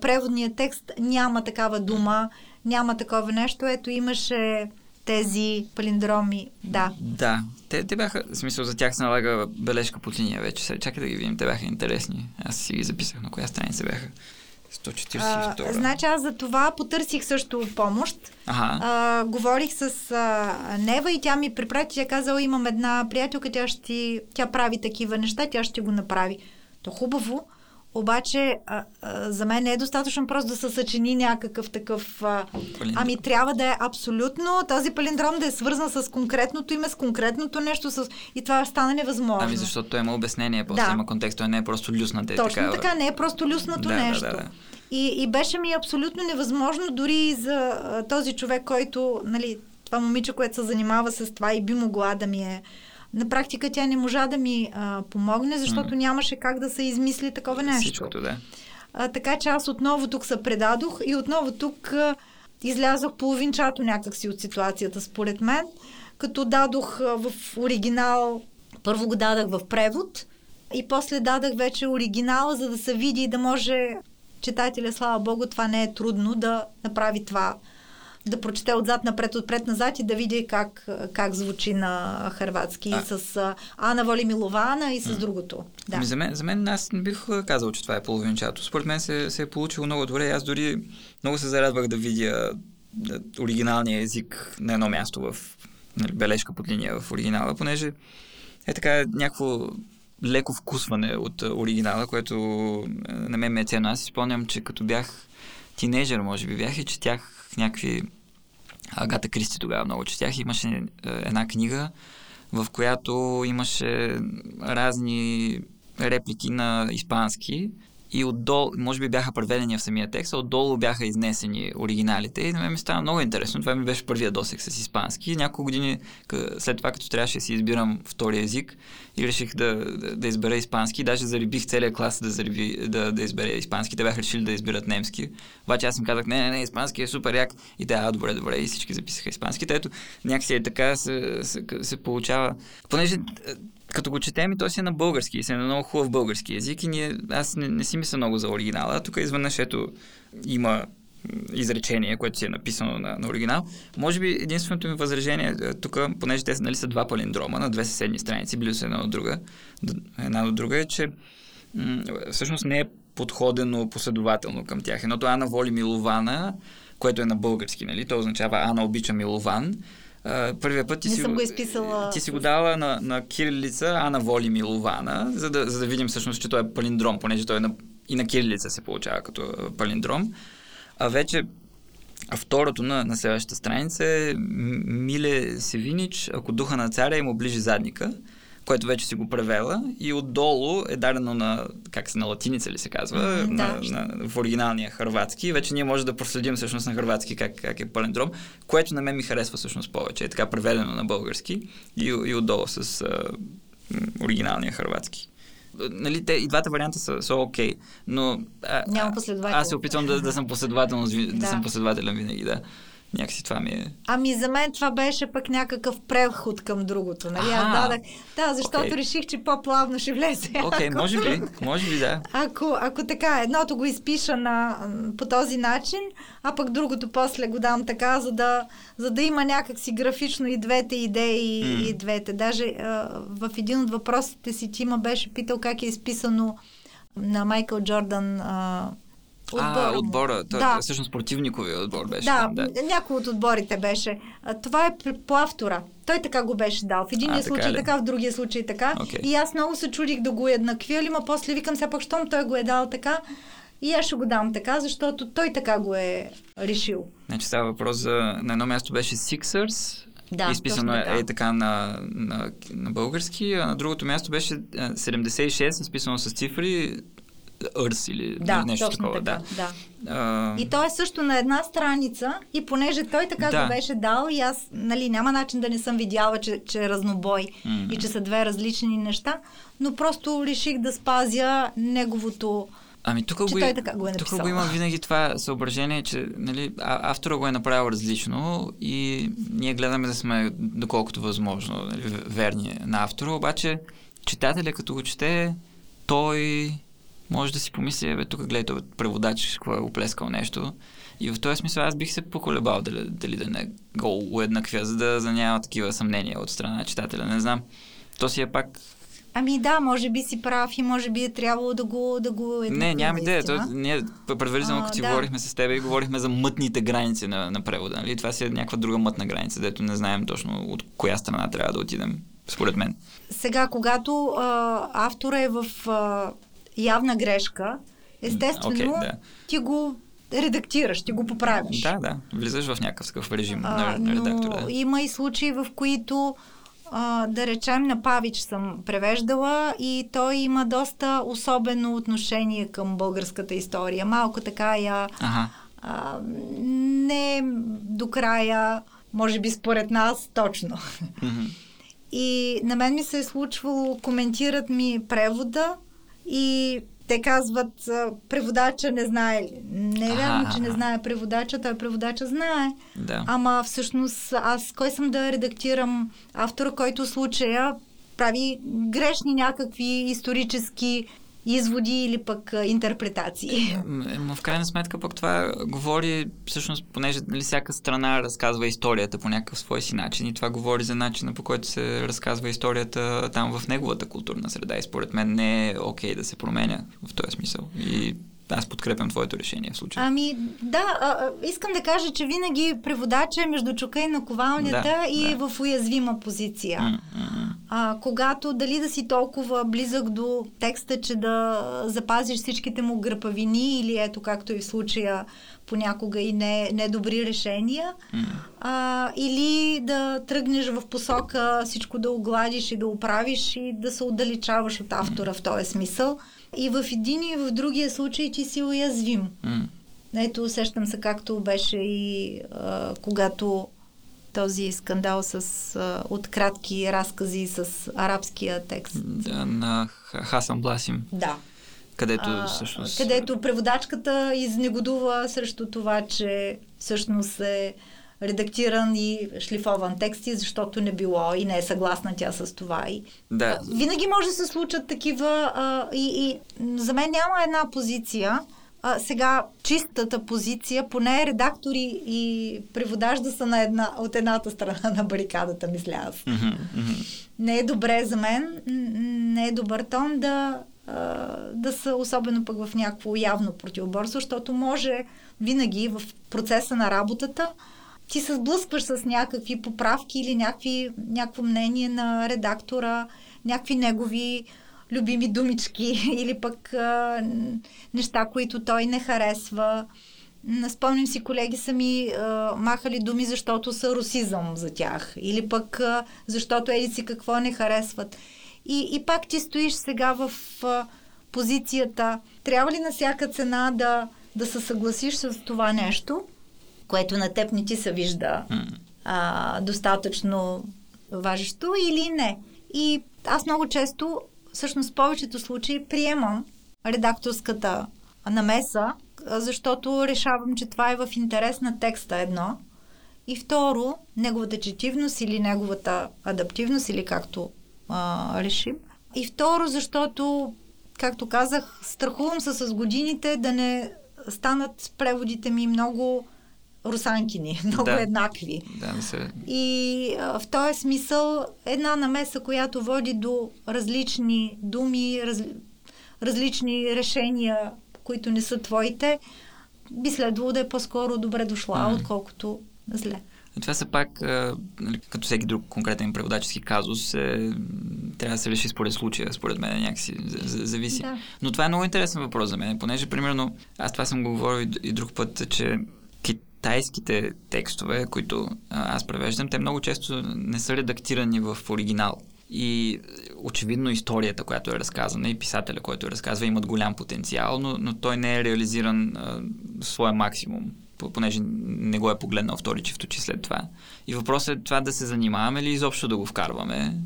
преводния текст няма такава дума, няма такова нещо. Ето имаше тези палиндроми, да. Да, те, те бяха, в смисъл за тях се налага бележка по линия вече. Сега чакай да ги видим, те бяха интересни. Аз си ги записах на коя страница бяха. 142. А, значи аз за това потърсих също помощ. Ага. А, говорих с а, Нева и тя ми припрати, тя казала, имам една приятелка, тя, ще, тя прави такива неща, тя ще го направи. То хубаво, обаче, а, а, за мен не е достатъчно просто да се съчини някакъв такъв. А, ами трябва да е абсолютно този палиндром да е свързан с конкретното име, с конкретното нещо, с... и това стане невъзможно. Ами защото има обяснение, после да. има контекст, той не е просто люснат. Е Точно такава... така, не е просто люснато да, нещо. Да, да, да. И, и беше ми абсолютно невъзможно дори и за а, този човек, който, нали, това момиче, което се занимава с това и би могла да ми е на практика тя не можа да ми а, помогне, защото mm. нямаше как да се измисли такова нещо. Всичкото, да. А, така че аз отново тук се предадох и отново тук а, излязох половинчато някакси от ситуацията, според мен, като дадох а, в оригинал, първо го дадах в превод и после дадах вече оригинал, за да се види и да може читателя, слава Богу, това не е трудно да направи това да прочете отзад напред, отпред назад и да види как, как звучи на хрватски а. с Ана Воли Милована и с а. другото. Да. Ами за, мен, за мен аз не бих казал, че това е половинчато. Според мен се, се е получило много добре. Аз дори много се зарадвах да видя оригиналния език на едно място в нали, бележка под линия в оригинала, понеже е така някакво леко вкусване от оригинала, което на мен ме е ценно. Аз си спомням, че като бях тинейджър, може би бях и четях някакви Агата Кристи тогава много четях. Имаше е, една книга, в която имаше разни реплики на испански и отдолу, може би бяха преведени в самия текст, а отдолу бяха изнесени оригиналите и на мен ми стана много интересно. Това ми беше първия досек с испански. Няколко години след това, като трябваше да си избирам втори език и реших да, да, да избера испански, даже зарибих целият клас да, зариби, да, да избере испански. Те бяха решили да изберат немски. Обаче аз им казах, не, не, не, испански е супер як. И те, а, добре, добре, и всички записаха испански. Ето, някакси е така се, се, се получава. Понеже като го четем и той си е на български и си е на много хубав български язик и ние, аз не, не си мисля много за оригинала. Тук изведнъж ето има изречение, което си е написано на, на оригинал. Може би единственото ми възражение е, тук, понеже те нали, са два палиндрома на две съседни страници, били са една от друга, една от друга е, че м- всъщност не е подходено последователно към тях. Едното е Ана воли Милована, което е на български, нали? То означава Ана обича Милован първия път ти Не си, го изписала. Ти си го дала на, на кирилица Ана Воли Милована, за да, за да видим всъщност, че той е палиндром, понеже той е на, и на кирилица се получава като палиндром. А вече а второто на, на следващата страница е Миле Севинич, ако духа на царя им оближи задника което вече си го превела и отдолу е дадено на, как се, на латиница ли се казва, mm, на, да. на, в оригиналния хърватски. Вече ние може да проследим всъщност на хърватски как, как е палиндром, което на мен ми харесва всъщност повече. Е така преведено на български и, и отдолу с а, оригиналния хърватски нали, те, и двата варианта са, са окей, но а, Няма аз се опитвам да, да съм последователен, да. да съм последователен винаги, да. Някакси това ми е... Ами за мен това беше пък някакъв преход към другото, нали? Аз дадах... Да, защото okay. реших, че по-плавно ще влезе. Окей, okay, може би, може би, да. Ако, ако така, едното го изпиша на, по този начин, а пък другото после го дам така, за да, за да има някакси графично и двете идеи, mm. и двете. Даже а, в един от въпросите си Тима беше питал как е изписано на Майкъл Джордан а, Отбора. А, отбора. Той, да. Всъщност противниковия отбор беше. Да, там, да, някой от отборите беше. Това е по автора. Той така го беше дал. В един случай така, в другия случай така. Okay. И аз много се чудих да го еднаквя, ма после викам се пак, щом той го е дал така, и аз ще го дам така, защото той така го е решил. Значи става въпрос за... На едно място беше Sixers, да, изписано е, е така на, на, на български, а на другото място беше 76, изписано с цифри, Earth или да, нещо такова. Така, да. да. А... И той е също на една страница и понеже той така да. го беше дал и аз нали, няма начин да не съм видяла, че, че е разнобой mm-hmm. и че са две различни неща, но просто реших да спазя неговото Ами тук го, той така го е тук го има винаги това съображение, че нали, автора го е направил различно и ние гледаме да сме доколкото възможно нали, верни на автора, обаче читателя като го чете, той може да си помисли, бе, тук гледай преводач, какво е оплескал нещо. И в този смисъл аз бих се поколебал дали, дали да не го уеднаквя, за да, за няма такива съмнения от страна на читателя. Не знам. То си е пак Ами да, може би си прав и може би е трябвало да го да го Не, нямам идея. То, ние предварително, като си да. говорихме с теб и говорихме за мътните граници на, на превода. Нали? Това си е някаква друга мътна граница, дето не знаем точно от коя страна трябва да отидем, според мен. Сега, когато а, автора е в а, явна грешка, естествено, okay, да. ти го редактираш, ти го поправиш. Да, да. Влизаш в някакъв режим а, на, редактора. Да. Има и случаи, в които а, да речем на Павич съм превеждала и той има доста особено отношение към българската история. Малко така я ага. а, не до края, може би според нас, точно. И на мен ми се е случвало, коментират ми превода, и те казват, преводача не знае. Не е вярно, че не знае преводача, той преводача знае. Да. Ама всъщност аз кой съм да редактирам автора, който случая прави грешни някакви исторически изводи или пък интерпретации. Но в крайна сметка пък това говори, всъщност, понеже нали, всяка страна разказва историята по някакъв свой си начин и това говори за начина по който се разказва историята там в неговата културна среда и според мен не е окей okay да се променя в този смисъл. И аз подкрепям твоето решение в случая. Ами, да, а, а, искам да кажа, че винаги преводача е между чука и наковалнята да, и да. е в уязвима позиция. Mm-hmm. А, когато дали да си толкова близък до текста, че да запазиш всичките му гръпавини или ето както и в случая понякога и не, недобри решения, а, или да тръгнеш в посока всичко да огладиш и да оправиш и да се отдалечаваш от автора в този смисъл. И в един и в другия случай ти си уязвим. М. Ето, усещам се както беше и а, когато този скандал с а, от кратки разкази с арабския текст. Да, на Ха- Хасан Бласим, Да. където А, всъщност... Където преводачката изнегодува срещу това, че всъщност е редактиран и шлифован тексти, защото не било и не е съгласна тя с това. И, Да. винаги може да се случат такива а, и, и за мен няма една позиция, а, сега чистата позиция, поне редактори и преводач да са на една, от едната страна на барикадата, мисля аз мгм. не е добре за мен, не е добър тон да, да са особено пък в някакво явно противоборство, защото може винаги в процеса на работата ти се сблъскваш с някакви поправки или някакви, някакво мнение на редактора, някакви негови любими думички или пък а, неща, които той не харесва. Спомням си, колеги са ми а, махали думи, защото са русизъм за тях. Или пък а, защото еди какво не харесват. И, и пак ти стоиш сега в а, позицията. Трябва ли на всяка цена да, да се съгласиш с това нещо, което на теб не ти се вижда а, достатъчно важещо или не? И аз много често, всъщност в повечето случаи, приемам редакторската намеса, защото решавам, че това е в интерес на текста едно. И второ, неговата четивност или неговата адаптивност, или както а, решим. И второ, защото, както казах, страхувам се с годините да не станат преводите ми много русанкини, много Да. еднакви. Да, се... И а, в този смисъл една намеса, която води до различни думи, раз, различни решения, които не са твоите, би следвало да е по-скоро добре дошла, Мгм. отколкото зле. Това са пак, а, нали, като всеки друг конкретен преводачески казус, е, трябва да се реши според случая, според мен някакси за- за- зависи. Да. Но това е много интересен въпрос за мен, понеже, примерно, аз това съм го говорил и друг път, че китайските текстове, които аз превеждам, те много често не са редактирани в оригинал. И очевидно историята, която е разказана и писателя, който я разказва, имат голям потенциал, но, но той не е реализиран а, своя максимум, по- понеже не го е погледнал втори чифт очи след това. И въпросът е това да се занимаваме или изобщо да го вкарваме.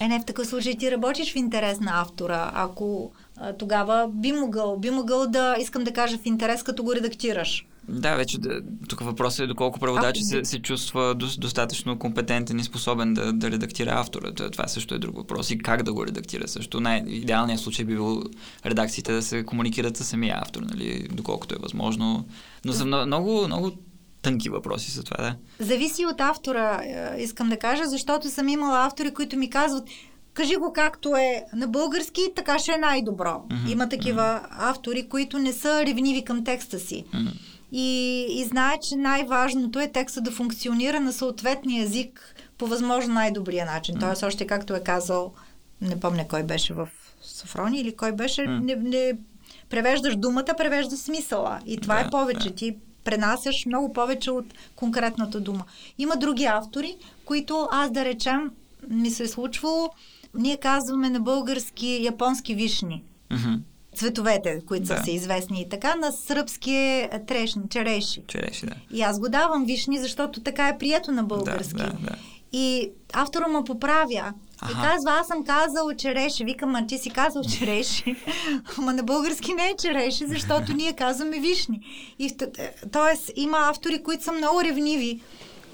Е, не, в такъв случай ти работиш в интерес на автора. Ако тогава би могъл, би могъл да, искам да кажа, в интерес, като го редактираш. Да, вече да, тук въпросът е доколко преводача се, се чувства до, достатъчно компетентен и способен да, да редактира автора. Това, също е друг въпрос. И как да го редактира също. Най-идеалният случай би бил редакциите да се комуникират с самия автор, нали, доколкото е възможно. Но са много, много, тънки въпроси за това, да. Зависи от автора, е, искам да кажа, защото съм имала автори, които ми казват кажи го както е на български, така ще е най-добро. Мгм, Има такива автори, които не са ревниви към текста си. М. И, и знаят, че най-важното е текста да функционира на съответния език по възможно най-добрия начин. Тоест, още както е казал, не помня кой беше в Софрони или кой беше, не, не превеждаш думата, превеждаш смисъла. И това Да, е повече. да. Ти пренасяш много повече от конкретната дума. Има други автори, които аз да речем, ми се е случвало, ние казваме на български японски вишни Мгм. Цветовете, които Да. са известни и така, на сръбски е трешни, череши. Череши, да. И аз го давам вишни, защото така е прието на български. Да, да, да. И автора ме поправя. И Аха. казва, аз съм казал череши. Викам, а ти си казал череши. Ама на български не е череши, защото ние казваме вишни. И, е, тоест, има автори, които са много ревниви.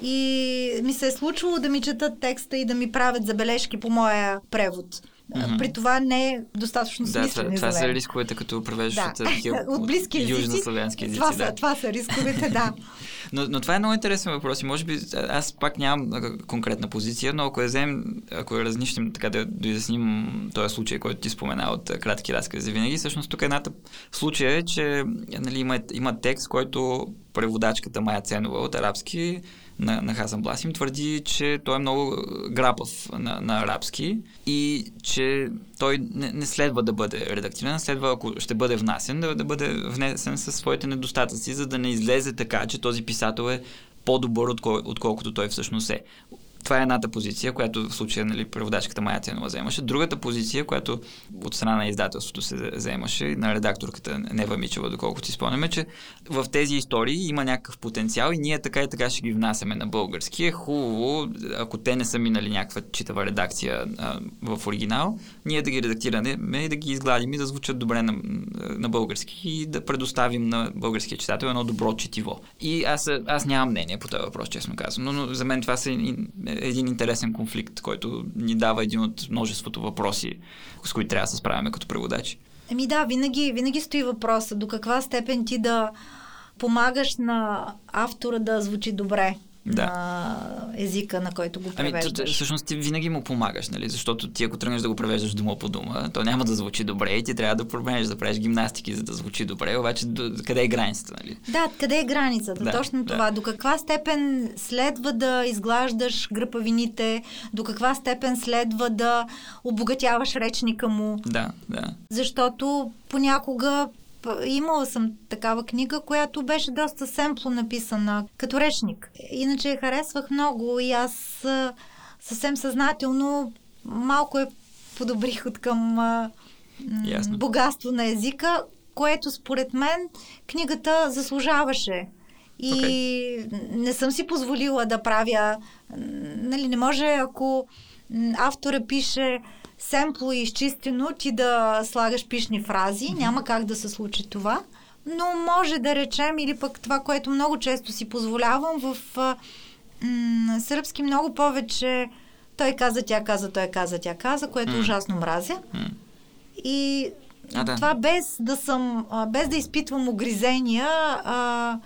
И ми се е случвало да ми четат текста и да ми правят забележки по моя превод. Мгм. При това не е достатъчно Да, това, смислени това за са рисковете, като превеждаш Да. от от близки южнославянски езици. Това, да. са, това са рисковете, да. Но, но това е много интересен въпрос и може би аз пак нямам конкретна позиция, но ако я вземем, ако я разнищим така да доизясним този случай, който ти спомена от кратки разкази винаги, всъщност тук едната случая е, че нали, има, има текст, който преводачката Майя Ценова от арабски на, на Хасан Бласим, твърди, че той е много грапав на, на арабски и че той не, не следва да бъде редактиран, следва, ако ще бъде внасен, да, да бъде внесен със своите недостатъци, за да не излезе така, че този писател е по-добър, отколкото той всъщност е това е едната позиция, която в случая нали, преводачката Майя Ценова вземаше. Другата позиция, която от страна на издателството се вземаше, на редакторката Нева Мичева, доколкото си спомняме, че в тези истории има някакъв потенциал и ние така и така ще ги внасяме на български. Е хубаво, ако те не са минали някаква читава редакция а, в оригинал, ние да ги редактираме и да ги изгладим и да звучат добре на, на български и да предоставим на българския читател едно добро четиво. И аз, аз нямам мнение по този въпрос, честно казвам, но, но за мен това са един интересен конфликт, който ни дава един от множеството въпроси, с които трябва да се справяме като преводачи. Еми да, винаги, винаги стои въпроса до каква степен ти да помагаш на автора да звучи добре да. на езика, на който го превеждаш. Ами, всъщност ти винаги му помагаш, нали? защото ти ако тръгнеш да го превеждаш дума по дума, то няма да звучи добре и ти трябва да променеш, да правиш гимнастики, за да звучи добре, обаче до, къде е границата? Нали? Да, къде е границата? Да, Точно да. това. До каква степен следва да изглаждаш гръпавините, до каква степен следва да обогатяваш речника му. Да, да. Защото понякога Имала съм такава книга, която беше доста семпло написана, като речник. Иначе я харесвах много и аз съвсем съзнателно малко е подобрих от към Ясно. богатство на езика, което според мен книгата заслужаваше. И okay. не съм си позволила да правя. Нали, не може, ако автора пише семпло и изчистено, ти да слагаш пишни фрази. Mm-hmm. Няма как да се случи това. Но може да речем, или пък това, което много често си позволявам в м- сръбски много повече той каза, тя каза, той каза, тя каза, което mm. ужасно мразя. Mm. И а, да. това без да съм, без да изпитвам огризения, а,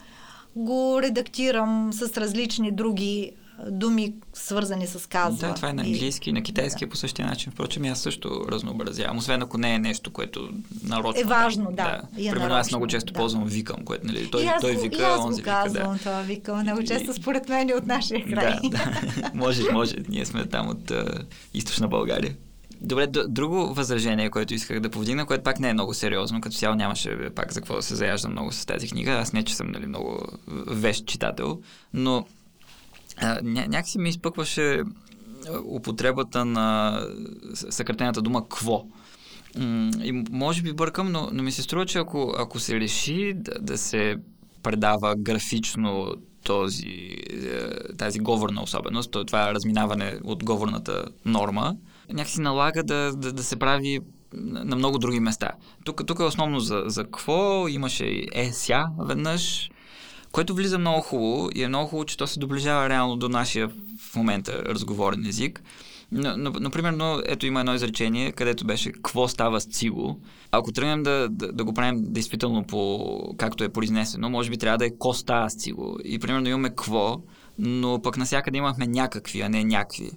го редактирам с различни други думи, свързани с казва. Да, това е на английски и на китайски да. по същия начин. Впрочем, аз също разнообразявам. Освен ако не е нещо, което нарочно. Е важно, да. да. Е Примерно аз много често да. ползвам викам, което нали, той, аз, той вика, и аз онзи вика. Казвам, да. това викам. Много често и... според мен от нашия край. Да, да. може, може. Ние сме там от uh, източна България. Добре, друго възражение, което исках да повдигна, което пак не е много сериозно, като цяло нямаше пак за какво да се заяждам много с тази книга. Аз не, че съм нали, много вещ читател, но а, ня, някакси ми изпъкваше употребата на съкратената дума кво. И може би бъркам, но, но ми се струва, че ако, ако се реши да, да се предава графично този, е, тази говорна особеност, това е разминаване от говорната норма, някакси налага да, да, да се прави на много други места. Тук, тук е основно за, за какво, имаше и ЕСЯ веднъж, което влиза много хубаво и е много хубаво, че то се доближава реално до нашия в момента разговорен език. Например, но, ето има едно изречение, където беше какво става с циго. Ако тръгнем да, да, да го правим действително по както е произнесено, може би трябва да е ко става с циго. И примерно имаме кво, но пък насякъде имахме някакви, а не някакви.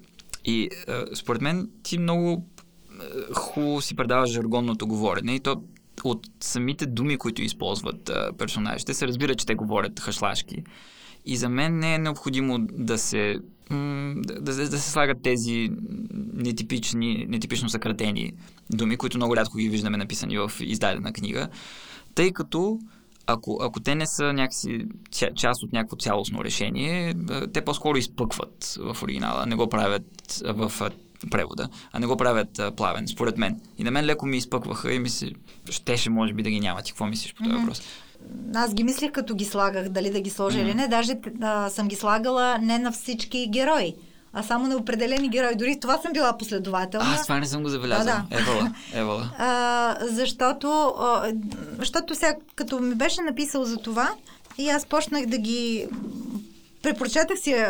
И е, според мен ти много е, хубаво си предаваш жаргонното говорене и то от самите думи, които използват а, персонажите, се разбира, че те говорят хашлашки. И за мен не е необходимо да се да, да, да се слагат тези нетипични, нетипично съкратени думи, които много рядко ги виждаме написани в издадена книга, тъй като ако, ако те не са някакси част от някакво цялостно решение, те по-скоро изпъкват в оригинала, не го правят в превода, а не го правят а, плавен, според мен. И на мен леко ми изпъкваха и ми се... Щеше, може би, да ги няма. Ти какво мислиш по този mm-hmm. въпрос? Аз ги мислех като ги слагах, дали да ги сложа mm-hmm. или не. Даже а, съм ги слагала не на всички герои а само на определени герои. Дори това съм била последователна. Аз това не съм го забелязала. Да, да. Евала, евала. А, защото, а, защото сега, като ми беше написал за това, и аз почнах да ги... Препрочетах си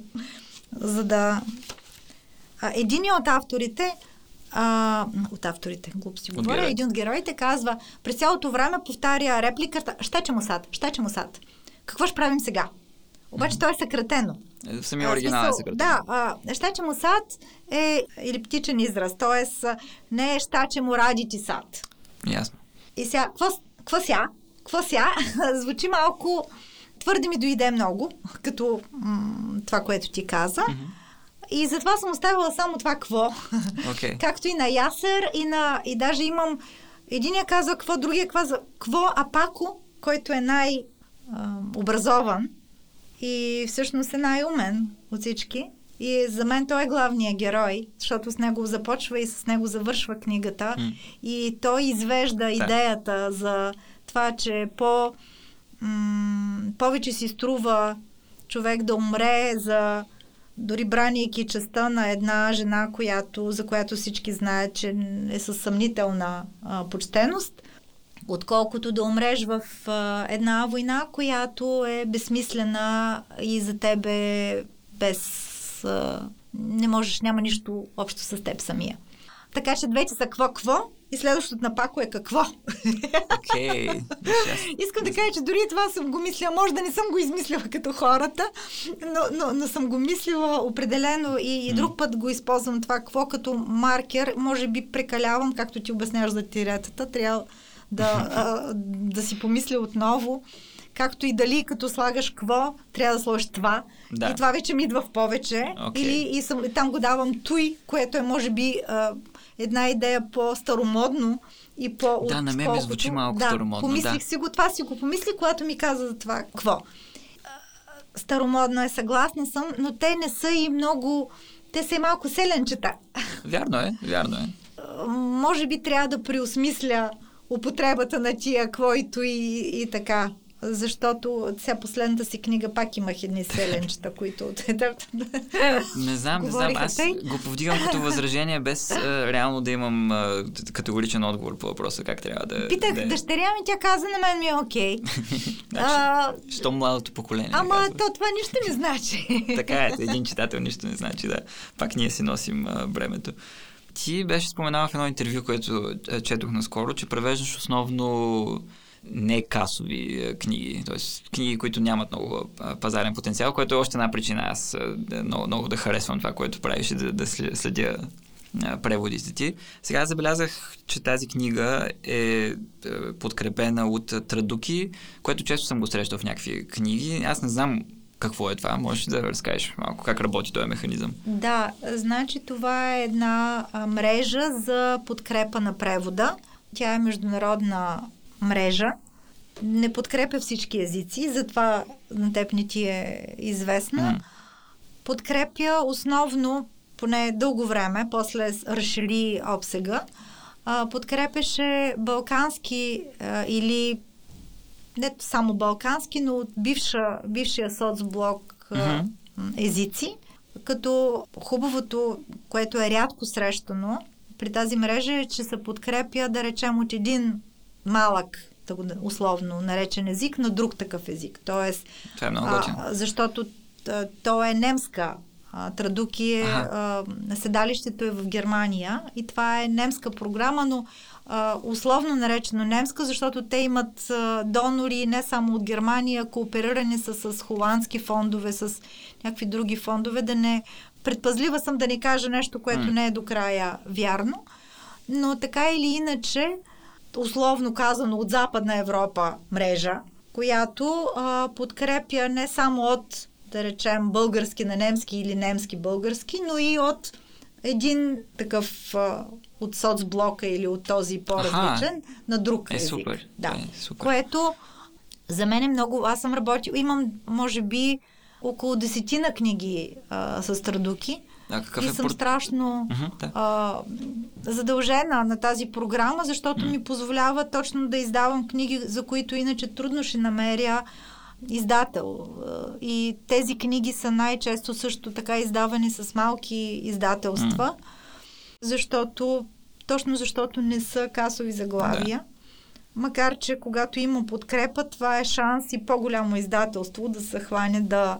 за да един от авторите, а, от авторите, глупости говоря, герой. един от героите казва, през цялото време повтаря репликата, щече му сад, щече му сад. Какво ще правим сега? Обаче mm-hmm. то е съкратено. Е, в самия оригинал е съкратено. Да, а, щаче му сад е елиптичен израз, т.е. не е щаче му ради ти сад. Ясно. И сега, какво ся? Какво ся? Звучи малко твърде ми дойде много, като м- това, което ти каза. Мгм. И затова съм оставила само това кво. Окей. Както и на Ясер, и, на, и даже имам... Единия казва кво, другия казва кво, а Пако, който е най-образован и всъщност е най-умен от всички. И за мен той е главният герой, защото с него започва и с него завършва книгата. М. И той извежда идеята за това, че по, м- повече си струва човек да умре за дори бранейки честа на една жена, която, за която всички знаят, че е със съмнителна а, почтеност, отколкото да умреш в а, една война, която е безсмислена и за тебе без... А, не можеш, няма нищо общо с теб самия. Така че двете са кво-кво и следващото на Пако е какво. Окей. Искам да кажа, че дори това съм го мислила. Може да не съм го измислила като хората, но, но, но съм го мислила определено и, и друг път го използвам това какво като маркер. Може би прекалявам, както ти обясняваш за тиретата. Трябва да, а, да си помисля отново. Както и дали като слагаш кво, трябва да сложиш това. Да. И това вече ми идва в повече. Okay. Или и съм, там го давам той, което е може би а, една идея по-старомодно и по Да, на мен ми звучи малко да, старомодно, Помислих да. си го, това си го помислих, когато ми каза за това. Какво? Старомодно е, съгласна съм, но те не са и много... Те са и малко селенчета. Вярно е, вярно е. Може би трябва да преосмисля употребата на тия квоито и, и така. Защото сега последната си книга пак имах едни селенчета, които... Не знам, не знам. Аз го повдигам като възражение, без а, реално да имам а, категоричен отговор по въпроса как трябва да... Питах да... дъщеря ми, тя каза на мен ми е окей. Значи, А, Що младото поколение? Ама то това нищо не значи. Така е, един читател нищо не значи, да. Пак ние си носим а, бремето. Ти беше споменала в едно интервю, което четох наскоро, че превеждаш основно не касови а, книги, т.е. книги, които нямат много а, пазарен потенциал, което е още една причина аз да, много, много да харесвам това, което правиш и да, да след- следя преводите ти. Сега забелязах, че тази книга е, е подкрепена от Традуки, което често съм го срещал в някакви книги. Аз не знам какво е това. Можеш да разкажеш малко как работи този механизъм? Да, значи това е една мрежа за подкрепа на превода. Тя е международна мрежа. Не подкрепя всички езици, затова на теб не ти е известно. М. Подкрепя основно, поне дълго време, после разшири обсега, а, подкрепяше балкански или не само балкански, но от бивша, бившия соцблок м, езици, като хубавото, което е рядко срещано при тази мрежа е, че се подкрепя, да речем, от един малък, да го условно наречен език, на друг такъв език. Тоест, Това е много а, защото а, то е немска. А, Традуки е, Аха. а, седалището е в Германия и това е немска програма, но а, условно наречено немска, защото те имат а, донори не само от Германия, кооперирани са с холандски фондове, с някакви други фондове, да не... Предпазлива съм да не кажа нещо, което М. не е до края вярно, но така или иначе, условно казано от Западна Европа мрежа, която а, подкрепя не само от, да речем, български на немски или немски български, но и от един такъв а, от соцблока или от този по-различен на друг Е, език. супер. Да. Е, супер. Което за мен е много... Аз съм работил... Имам, може би, около десетина книги а, с традуки. А какъв и е съм пор- страшно Мгм, да. а, задължена на тази програма, защото ми позволява точно да издавам книги, за които иначе трудно ще намеря издател. И тези книги са най-често също така издавани с малки издателства, защото точно защото не са касови заглавия. Макар, че когато има подкрепа, това е шанс и по-голямо издателство да се хване да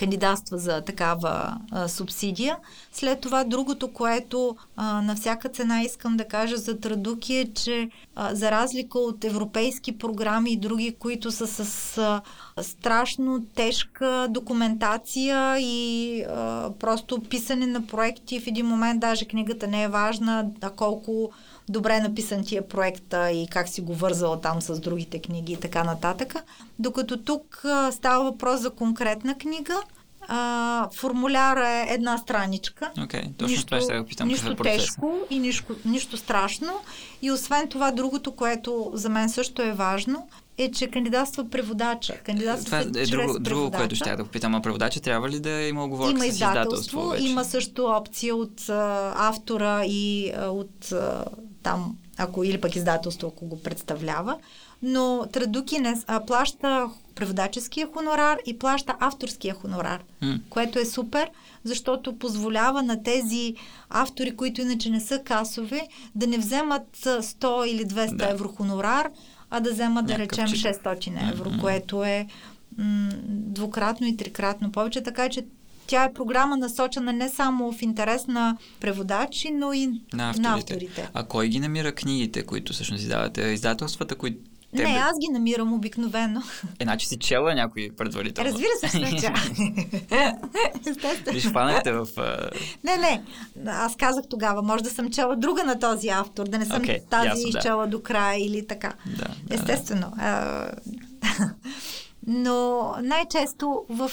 кандидатства за такава а, субсидия. След това другото, което а, на всяка цена искам да кажа за Традуки е, че а, за разлика от европейски програми и други, които са с а, страшно тежка документация и а, просто писане на проекти. В един момент даже книгата не е важна, а колко добре написан ти е проекта и как си го вързала там с другите книги и така нататък. Докато тук а, става въпрос за конкретна книга, а, формуляра е една страничка. Окей, okay, точно това ще питам. Нищо е тежко и нищо, нищо страшно. И освен това, другото, което за мен също е важно, е, че кандидатства преводача. Кандидатства това е друго, друго, което ще да попитам. А преводача трябва ли да има оговорка има с издателство? Вече? Има също опция от а, автора и а, от а, там, ако или пък издателство, ако го представлява. Но Традуки не а, плаща преводаческия хонорар и плаща авторския хонорар, mm. което е супер, защото позволява на тези автори, които иначе не са касови, да не вземат 100 или 200 да. евро хонорар, а да вземат, да речем, 600 евро, mm-hmm. което е м- двукратно и трикратно повече, така че тя е програма насочена не само в интерес на преводачи, но и на авторите. На авторите. А кой ги намира книгите, които всъщност издавате? Издателствата, които те... Не, аз ги намирам обикновено. Е, значи си чела някои предварително. Разбира се, сме чела. Виж, хванахте в... Не, не. Аз казах тогава, може да съм чела друга на този автор, да не съм okay, тази ясно, изчела да. до края или така. Да, да, Естествено. Да. Но най-често в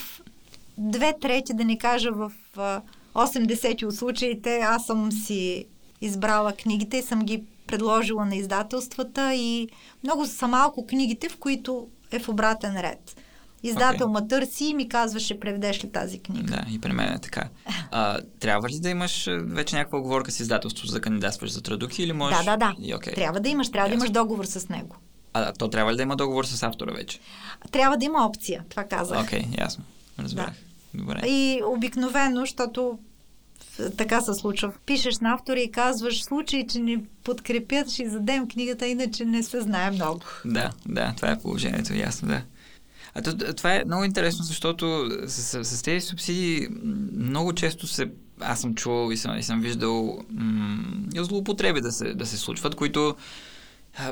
две трети, да не кажа в 80 от случаите, аз съм си избрала книгите и съм ги предложила на издателствата и много са малко книгите, в които е в обратен ред. Издател okay. ма търси и ми казваше, преведеш ли тази книга. Да, и при мен е така. А, трябва ли да имаш вече някаква оговорка с издателството за да кандидатстваш за традуки или можеш? Да, да, да. И, okay. Трябва да имаш, трябва yes. да имаш договор с него. А то трябва ли да има договор с автора вече? Трябва да има опция, това казах. Окей, okay, ясно. Разбрах. Да. Добре. И обикновено, защото така се случва. Пишеш на автора и казваш, случай, че ни подкрепят, ще задем книгата, иначе не се знае много. Да, да, това е положението, ясно, да. А то, това е много интересно, защото с, с, с тези субсидии много често се аз съм чувал и съм, и съм виждал м- злоупотреби да се, да се случват, които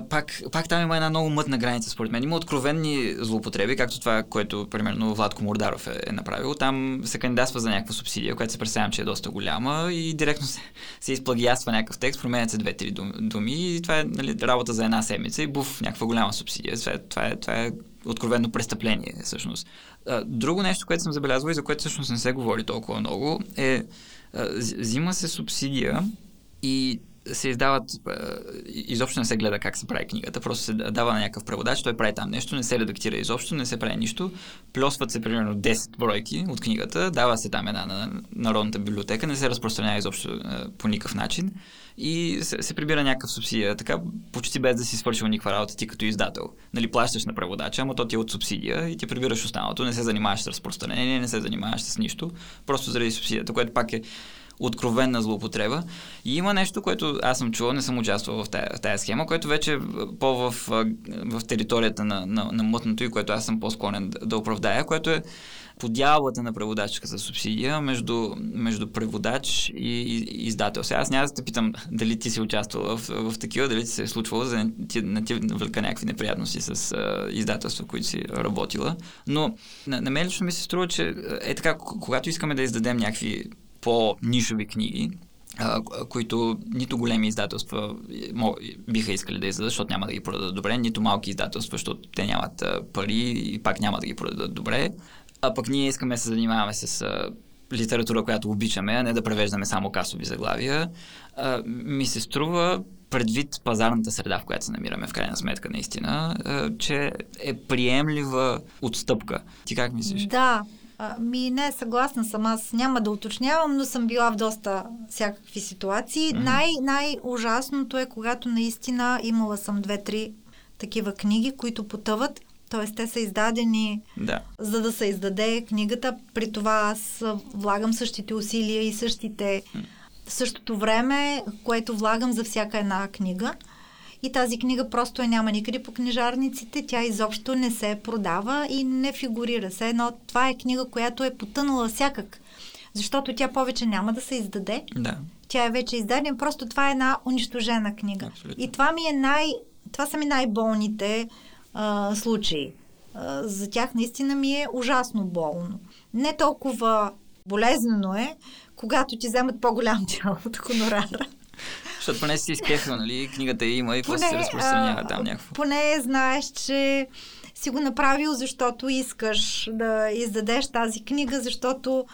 пак, пак там има една много мътна граница, според мен. Има откровенни злоупотреби, както това, което, примерно, Владко Мордаров е, е направил. Там се кандидатства за някаква субсидия, която се представям, че е доста голяма и директно се, се изплагиаства някакъв текст, променят се две-три думи и това е нали, работа за една седмица и буф, някаква голяма субсидия. Това е, това е, това е откровенно престъпление, всъщност. Друго нещо, което съм забелязал и за което всъщност не се говори толкова много, е взима се субсидия и се издават, изобщо не се гледа как се прави книгата, просто се дава на някакъв преводач, той прави там нещо, не се редактира изобщо, не се прави нищо, плюсват се примерно 10 бройки от книгата, дава се там една на Народната библиотека, не се разпространява изобщо по никакъв начин. И се, се прибира някакъв субсидия, така почти без да си свършил никаква работа ти като издател. Нали, плащаш на преводача, ама то ти е от субсидия и ти прибираш останалото, не се занимаваш с разпространение, не се занимаваш с нищо, просто заради субсидията, което пак е откровенна злоупотреба. И има нещо, което аз съм чувал, не съм участвал в тая, в тая схема, което вече е по в, в територията на, на, на мътното и което аз съм по-склонен да, да оправдая, което е подялбата на преводачка субсидия между, между преводач и, издател. Сега аз няма да те питам дали ти си участвал в, в такива, дали ти се е случвало, за ти, на ти вълка някакви неприятности с а, издателства, които си работила. Но на, на мен лично ми се струва, че е така, когато искаме да издадем някакви по-нишови книги, а, които нито големи издателства биха искали да издадат, защото няма да ги продадат добре, нито малки издателства, защото те нямат пари и пак няма да ги продадат добре. А пък ние искаме да се занимаваме с литература, която обичаме, а не да превеждаме само касови заглавия. А, ми се струва предвид пазарната среда, в която се намираме в крайна сметка наистина, а, че е приемлива отстъпка. Ти как мислиш? Да, а, ми не, съгласна съм. Аз няма да уточнявам, но съм била в доста всякакви ситуации. Mm-hmm. Най- най-ужасното е, когато наистина имала съм две-три такива книги, които потъват. Т.е. те са издадени да. за да се издаде книгата. При това аз влагам същите усилия и същите, същото време, което влагам за всяка една книга и тази книга просто я няма никъде по книжарниците, тя изобщо не се продава и не фигурира се, но това е книга, която е потънала всякак, защото тя повече няма да се издаде. Да. Тя е вече издадена, просто това е една унищожена книга. Абсолютно. И това ми е най... Това са ми най-болните а, случаи. а, за тях наистина ми е ужасно болно. Не толкова болезнено е, когато ти вземат по-голям дял от хонорара. Защото поне си изкефил, нали? Книгата има и после се разпространява там някакво. Поне знаеш, че си го направил, защото искаш да издадеш тази книга, защото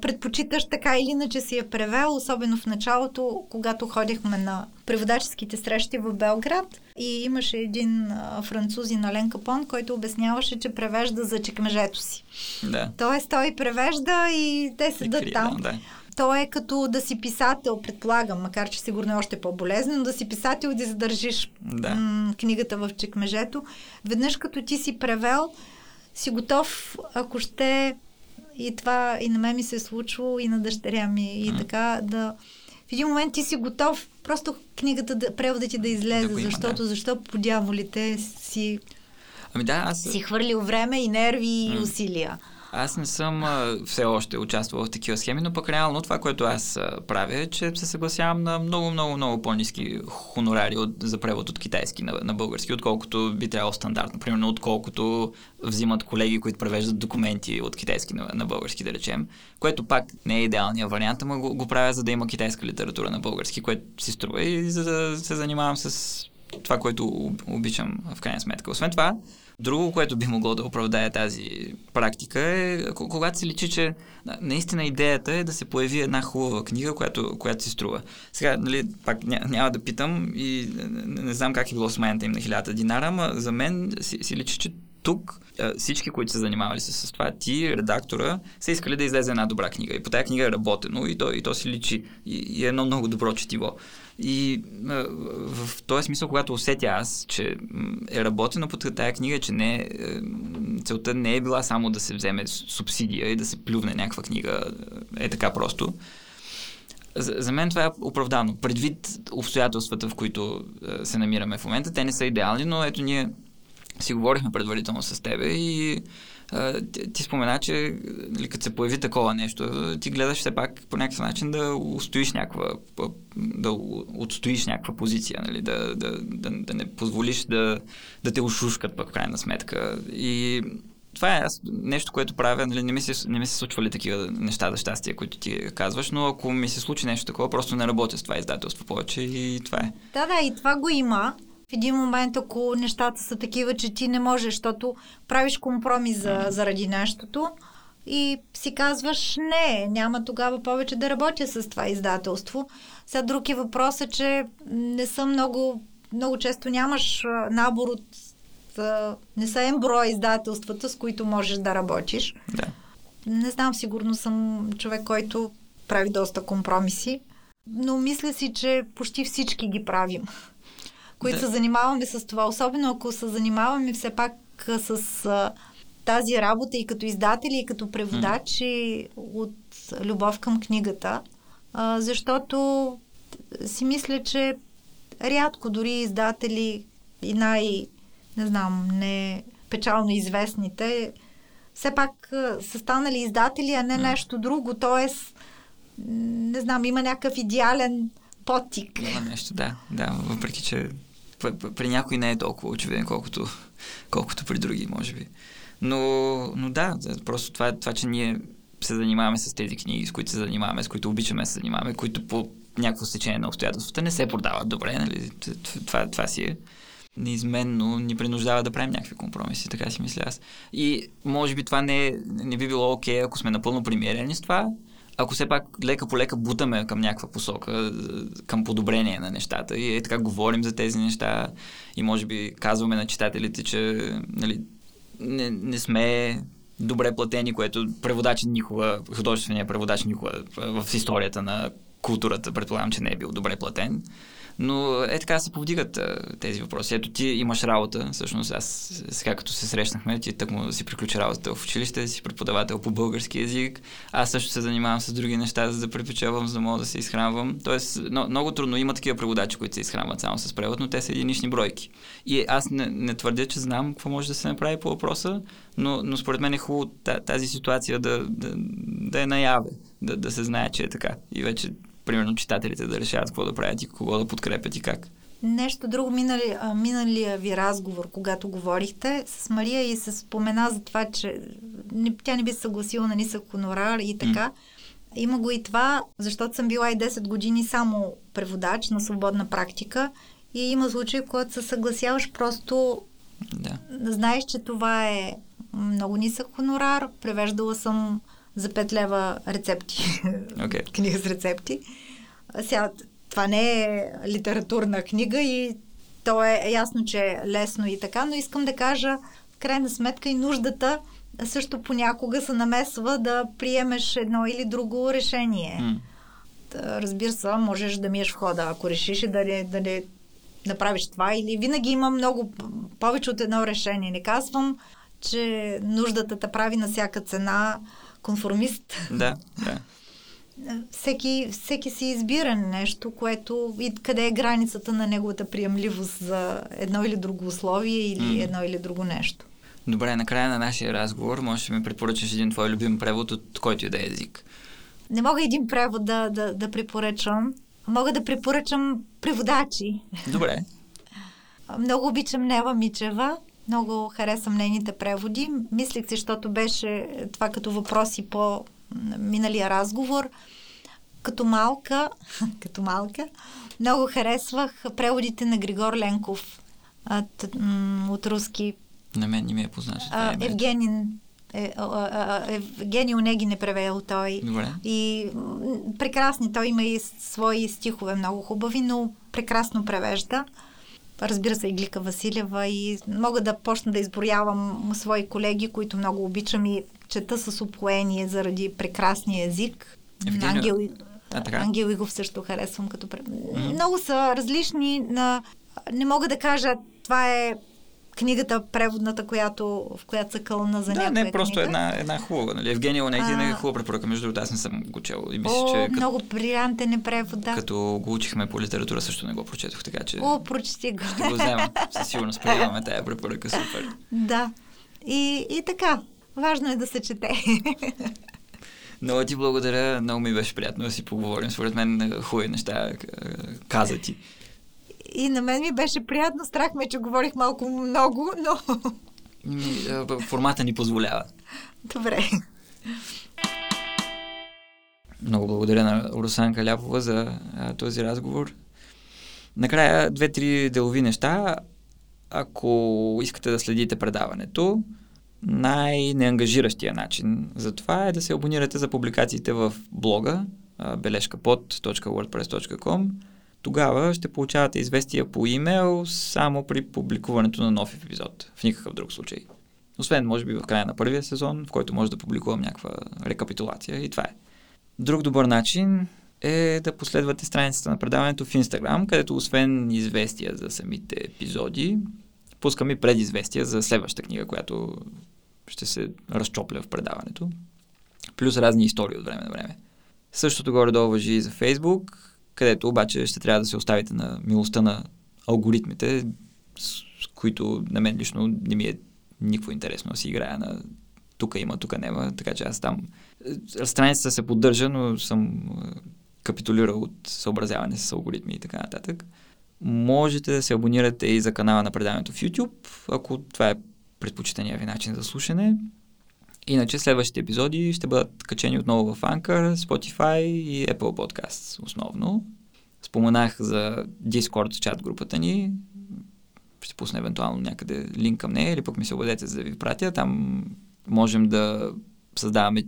предпочиташ така или иначе си я превел, особено в началото, когато ходихме на преводаческите срещи в Белград и имаше един французин Ален Капон, който обясняваше, че превежда за чекмежето си. Да. Тоест той превежда и те седат там. да. То е като да си писател, предполагам, макар че сигурно е още по-болезнено, да си писател и да задържиш Да. м- книгата в чекмежето. Веднъж като ти си превел, си готов, ако ще и това и на мен ми се е случвало, и на дъщеря ми, и М. така, да в един момент ти си готов просто книгата, да, превода ти да излезе, Да има, защото, да. защо по дяволите си, Ами да, аз... си хвърлил време и нерви и М. усилия. Аз не съм а, все още участвал в такива схеми, но пък реално това, което аз а, правя е, че се съгласявам на много, много, много по-низки хонорари от, за превод от китайски на, на български, отколкото би трябвало стандартно. Примерно, отколкото взимат колеги, които превеждат документи от китайски на, на български, да речем. Което пак не е идеалният вариант, ама го, го правя, за да има китайска литература на български, което си струва и за да се занимавам с това, което об- обичам в крайна сметка. Освен това, Друго, което би могло да оправдае тази практика е, когато се личи, че на- наистина идеята е да се появи една хубава книга, която, която си струва. Сега, нали, пак ня, няма да питам и не, не знам как е било смаяната им на хиляда динара, ама за мен си, си личи, че тук всички, които са занимавали се с това, ти, редактора, са искали да излезе една добра книга. И по тази книга е работено и то, и то си личи. И, и е едно много добро четиво. И в този смисъл, когато усетя аз, че е работено по тази книга, че не, е, целта не е била само да се вземе субсидия и да се плювне някаква книга, е така просто. За, за мен това е оправдано. Предвид обстоятелствата, в които е, се намираме в момента, те не са идеални, но ето ние си говорихме предварително с тебе и ти, ти спомена, че нали, като се появи такова нещо, ти гледаш все пак по някакъв начин да устоиш някаква, да отстоиш някаква позиция, нали, да, да, да, да не позволиш да, да те ушушкат пък в крайна сметка. И това е аз, нещо, което правя, нали, не, ми се, не ми се случвали такива неща за щастие, които ти казваш, но ако ми се случи нещо такова, просто не работя с това издателство повече и това е. Да, да, и това го има. В един момент, ако нещата са такива, че ти не можеш, защото правиш компромис за, заради нещото и си казваш, не, няма тогава повече да работя с това издателство. Сега друг е въпросът, че не съм много, много често нямаш набор от не са им брой издателствата, с които можеш да работиш. Да. Не знам, сигурно съм човек, който прави доста компромиси, но мисля си, че почти всички ги правим, които Да. се занимаваме с това. Особено ако се занимаваме все пак с а, тази работа и като издатели, и като преводачи от любов към книгата, а, защото си мисля, че рядко дори издатели и най- не знам, не печално известните, все пак а, са станали издатели, а не нещо друго. Тоест, не знам, има някакъв идеален потик. Има нещо, да. Да, въпреки, че при някой не е толкова очевиден, колкото, колкото при други, може би. Но, но да, просто това, това, че ние се занимаваме с тези книги, с които се занимаваме, с които обичаме се занимаваме, които по някакво стечение на обстоятелствата не се продават добре, нали? Това, това си е неизменно ни принуждава да правим някакви компромиси, така си мисля аз. И може би това не, е- не би било окей, ако сме напълно примирени с това, ако все пак лека по лека бутаме към някаква посока, е, към подобрение на нещата и е така говорим за тези неща и може би казваме на читателите, че нали, не, не сме добре платени, което преводач никога, художественият преводач никога в историята на културата, предполагам, че не е бил добре платен. Но е така се повдигат тези въпроси. Ето ти имаш работа, всъщност аз сега като се срещнахме, ти да си приключи работата в училище, си преподавател по български язик. Аз също се занимавам с други неща, за да препечелвам, за да мога да се изхранвам. Тоест, но, много трудно има такива преводачи, които се изхранват само с превод, но те са единични бройки. И аз не, не твърдя, че знам какво може да се направи по въпроса, но, но според мен е хубаво та- тази ситуация да, да, да е наяве, да, да се знае, че е така. И вече примерно читателите да решават какво да правят и кого да подкрепят и как. нещо друго, минали, а, миналия ви разговор, когато говорихте с Мария и се спомена за това, че не, тя не би се съгласила на нисък хонорар и така. Mm. Има го и това, защото съм била и 10 години само преводач на свободна практика и има случаи, в които се съгласяваш просто Да. знаеш, че това е много нисък хонорар. Превеждала съм за 5 лева рецепти. Окей. книга с рецепти. Сега, това не е литературна книга и то е ясно, че е лесно и така, но искам да кажа, в крайна сметка и нуждата също понякога се намесва да приемеш едно или друго решение. Та, Разбира се, можеш да миеш входа, ако решиш и да не, да не направиш това. Или винаги има много повече от едно решение. Не казвам, че нуждата те прави на всяка цена конформист. Да, да. Всеки, всеки си избира нещо, което и къде е границата на неговата приемливост за едно или друго условие или М. едно или друго нещо. Добре, накрая на нашия разговор можеш да ми препоръчаш един твой любим превод от който и да е език. Не мога един превод да, да, да препоръчам. Мога да препоръчам преводачи. Добре. Много обичам Нева Мичева. Много харесвам нейните преводи. Мислих си, защото беше това като въпроси по миналия разговор. Като малка, като малка, много харесвах преводите на Григор Ленков а, т- м, от руски. На мен не ми е име. Евгенин, е, Евгений Онегин е превел той. Добре. И прекрасни, той има и свои стихове много хубави, но прекрасно превежда. Разбира се, и Глика Василева и мога да почна да изброявам свои колеги, които много обичам и чета с упоение заради прекрасния език. Евгений- Ангел, А, така. Ангел Игов също харесвам като... Мгм. Много са различни. На... Не мога да кажа, това е книгата преводната, която, в която са кълна за да, някоя не, просто книга. една, една хубава. Нали? Евгения Онегин е хубава препоръка. Между другото, аз не съм го чел. И мисля, О, че като, много брилянтен е превод, да. като го учихме по литература, също не го прочетох, така че О, прочети го. ще го взема. Със сигурност приемаме тая препоръка. Супер. Да. И, и така. Важно е да се чете. Много ти благодаря. Много ми беше приятно да си поговорим. Според мен е, хубави неща е, каза ти. И на мен ми беше приятно. Страх ме, че говорих малко много, но формата ни позволява. добре. Много благодаря на Русан Ляпова за а, този разговор. Накрая, две-три делови неща. Ако искате да следите предаването, най-неангажиращия начин за това е да се абонирате за публикациите в блога бележкапод.wordpress.com. Тогава ще получавате известия по имейл само при публикуването на нов епизод. В никакъв друг случай. Освен, може би, в края на първия сезон, в който може да публикувам някаква рекапитулация и това е. Друг добър начин е да последвате страницата на предаването в Instagram, където освен известия за самите епизоди, пускам и предизвестия за следващата книга, която ще се разчопля в предаването. Плюс разни истории от време на време. Същото горе-долу въжи и за Facebook, където обаче ще трябва да се оставите на милостта на алгоритмите, с които на мен лично не ми е никакво интересно да си играя на тук има, тук няма, така че аз там е, страницата се поддържа, но съм е, капитулирал от съобразяване с алгоритми и така нататък. Можете да се абонирате и за канала на предаването в YouTube, ако това е предпочитания ви начин за слушане. Иначе следващите епизоди ще бъдат качени отново в Anchor, Spotify и Apple Podcasts основно. Споменах за Discord чат групата ни. Ще пусна евентуално някъде линк към нея или пък ми се обадете за да ви пратя. Там можем да създаваме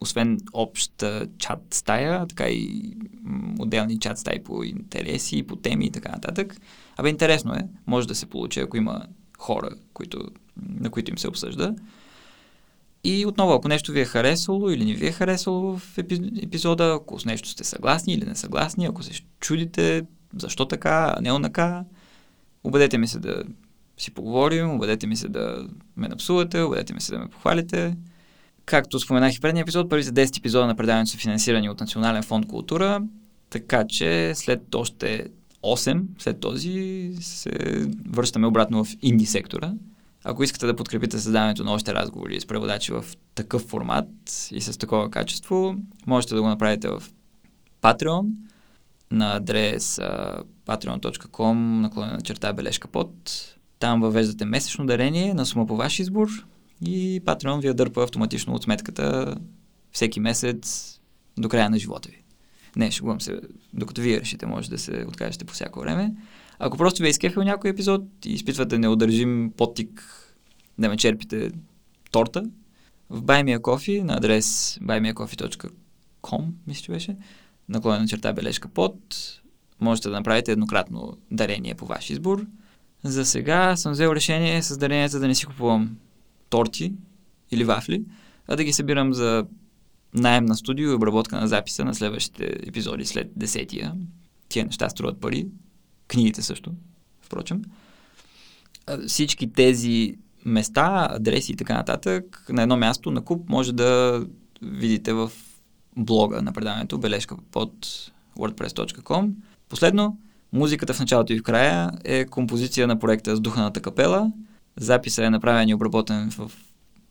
освен обща чат стая, така и отделни чат стаи по интереси, по теми и така нататък. Абе, интересно е. Може да се получи, ако има хора, които, на които им се обсъжда. И отново, ако нещо ви е харесало или не ви е харесало в епи- епизода, ако с нещо сте съгласни или не съгласни, ако се чудите защо така, а не онака, обадете ми се да си поговорим, обадете ми се да ме напсувате, обадете ми се да ме похвалите. Както споменах и предния епизод, първите 10 епизода на предаването са финансирани от Национален фонд култура, така че след още 8, след този, се връщаме обратно в инди сектора. Ако искате да подкрепите създаването на още разговори с преводачи в такъв формат и с такова качество, можете да го направите в Patreon. на адрес uh, patreon.com наклонена черта бележка под. Там въвеждате месечно дарение на сума по ваш избор и Patreon ви я дърпа автоматично от сметката всеки месец до края на живота ви. Не, шегувам се, докато вие решите, може да се откажете по всяко време. Ако просто ви е изкефил някой епизод и изпитвате неудържим подтик да ме черпите торта, в Buy Me a Coffee на адрес buymeacoffee.com, мисля, че беше, наклонена черта бележка под, можете да направите еднократно дарение по ваш избор. За сега съм взел решение с даренията да не си купувам торти или вафли, а да ги събирам за найем на студио и обработка на записа на следващите епизоди след десетия. Тия неща струват пари. Книгите също, впрочем. Всички тези места, адреси и така нататък на едно място на куп може да видите в блога на предаването, бележка под wordpress.com. Последно, музиката в началото и в края е композиция на проекта с Духаната капела. Записът е направен и обработен в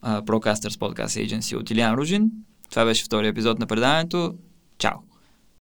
uh, Procasters Podcast Agency от Илиан Ружин. Това беше втори епизод на предаването.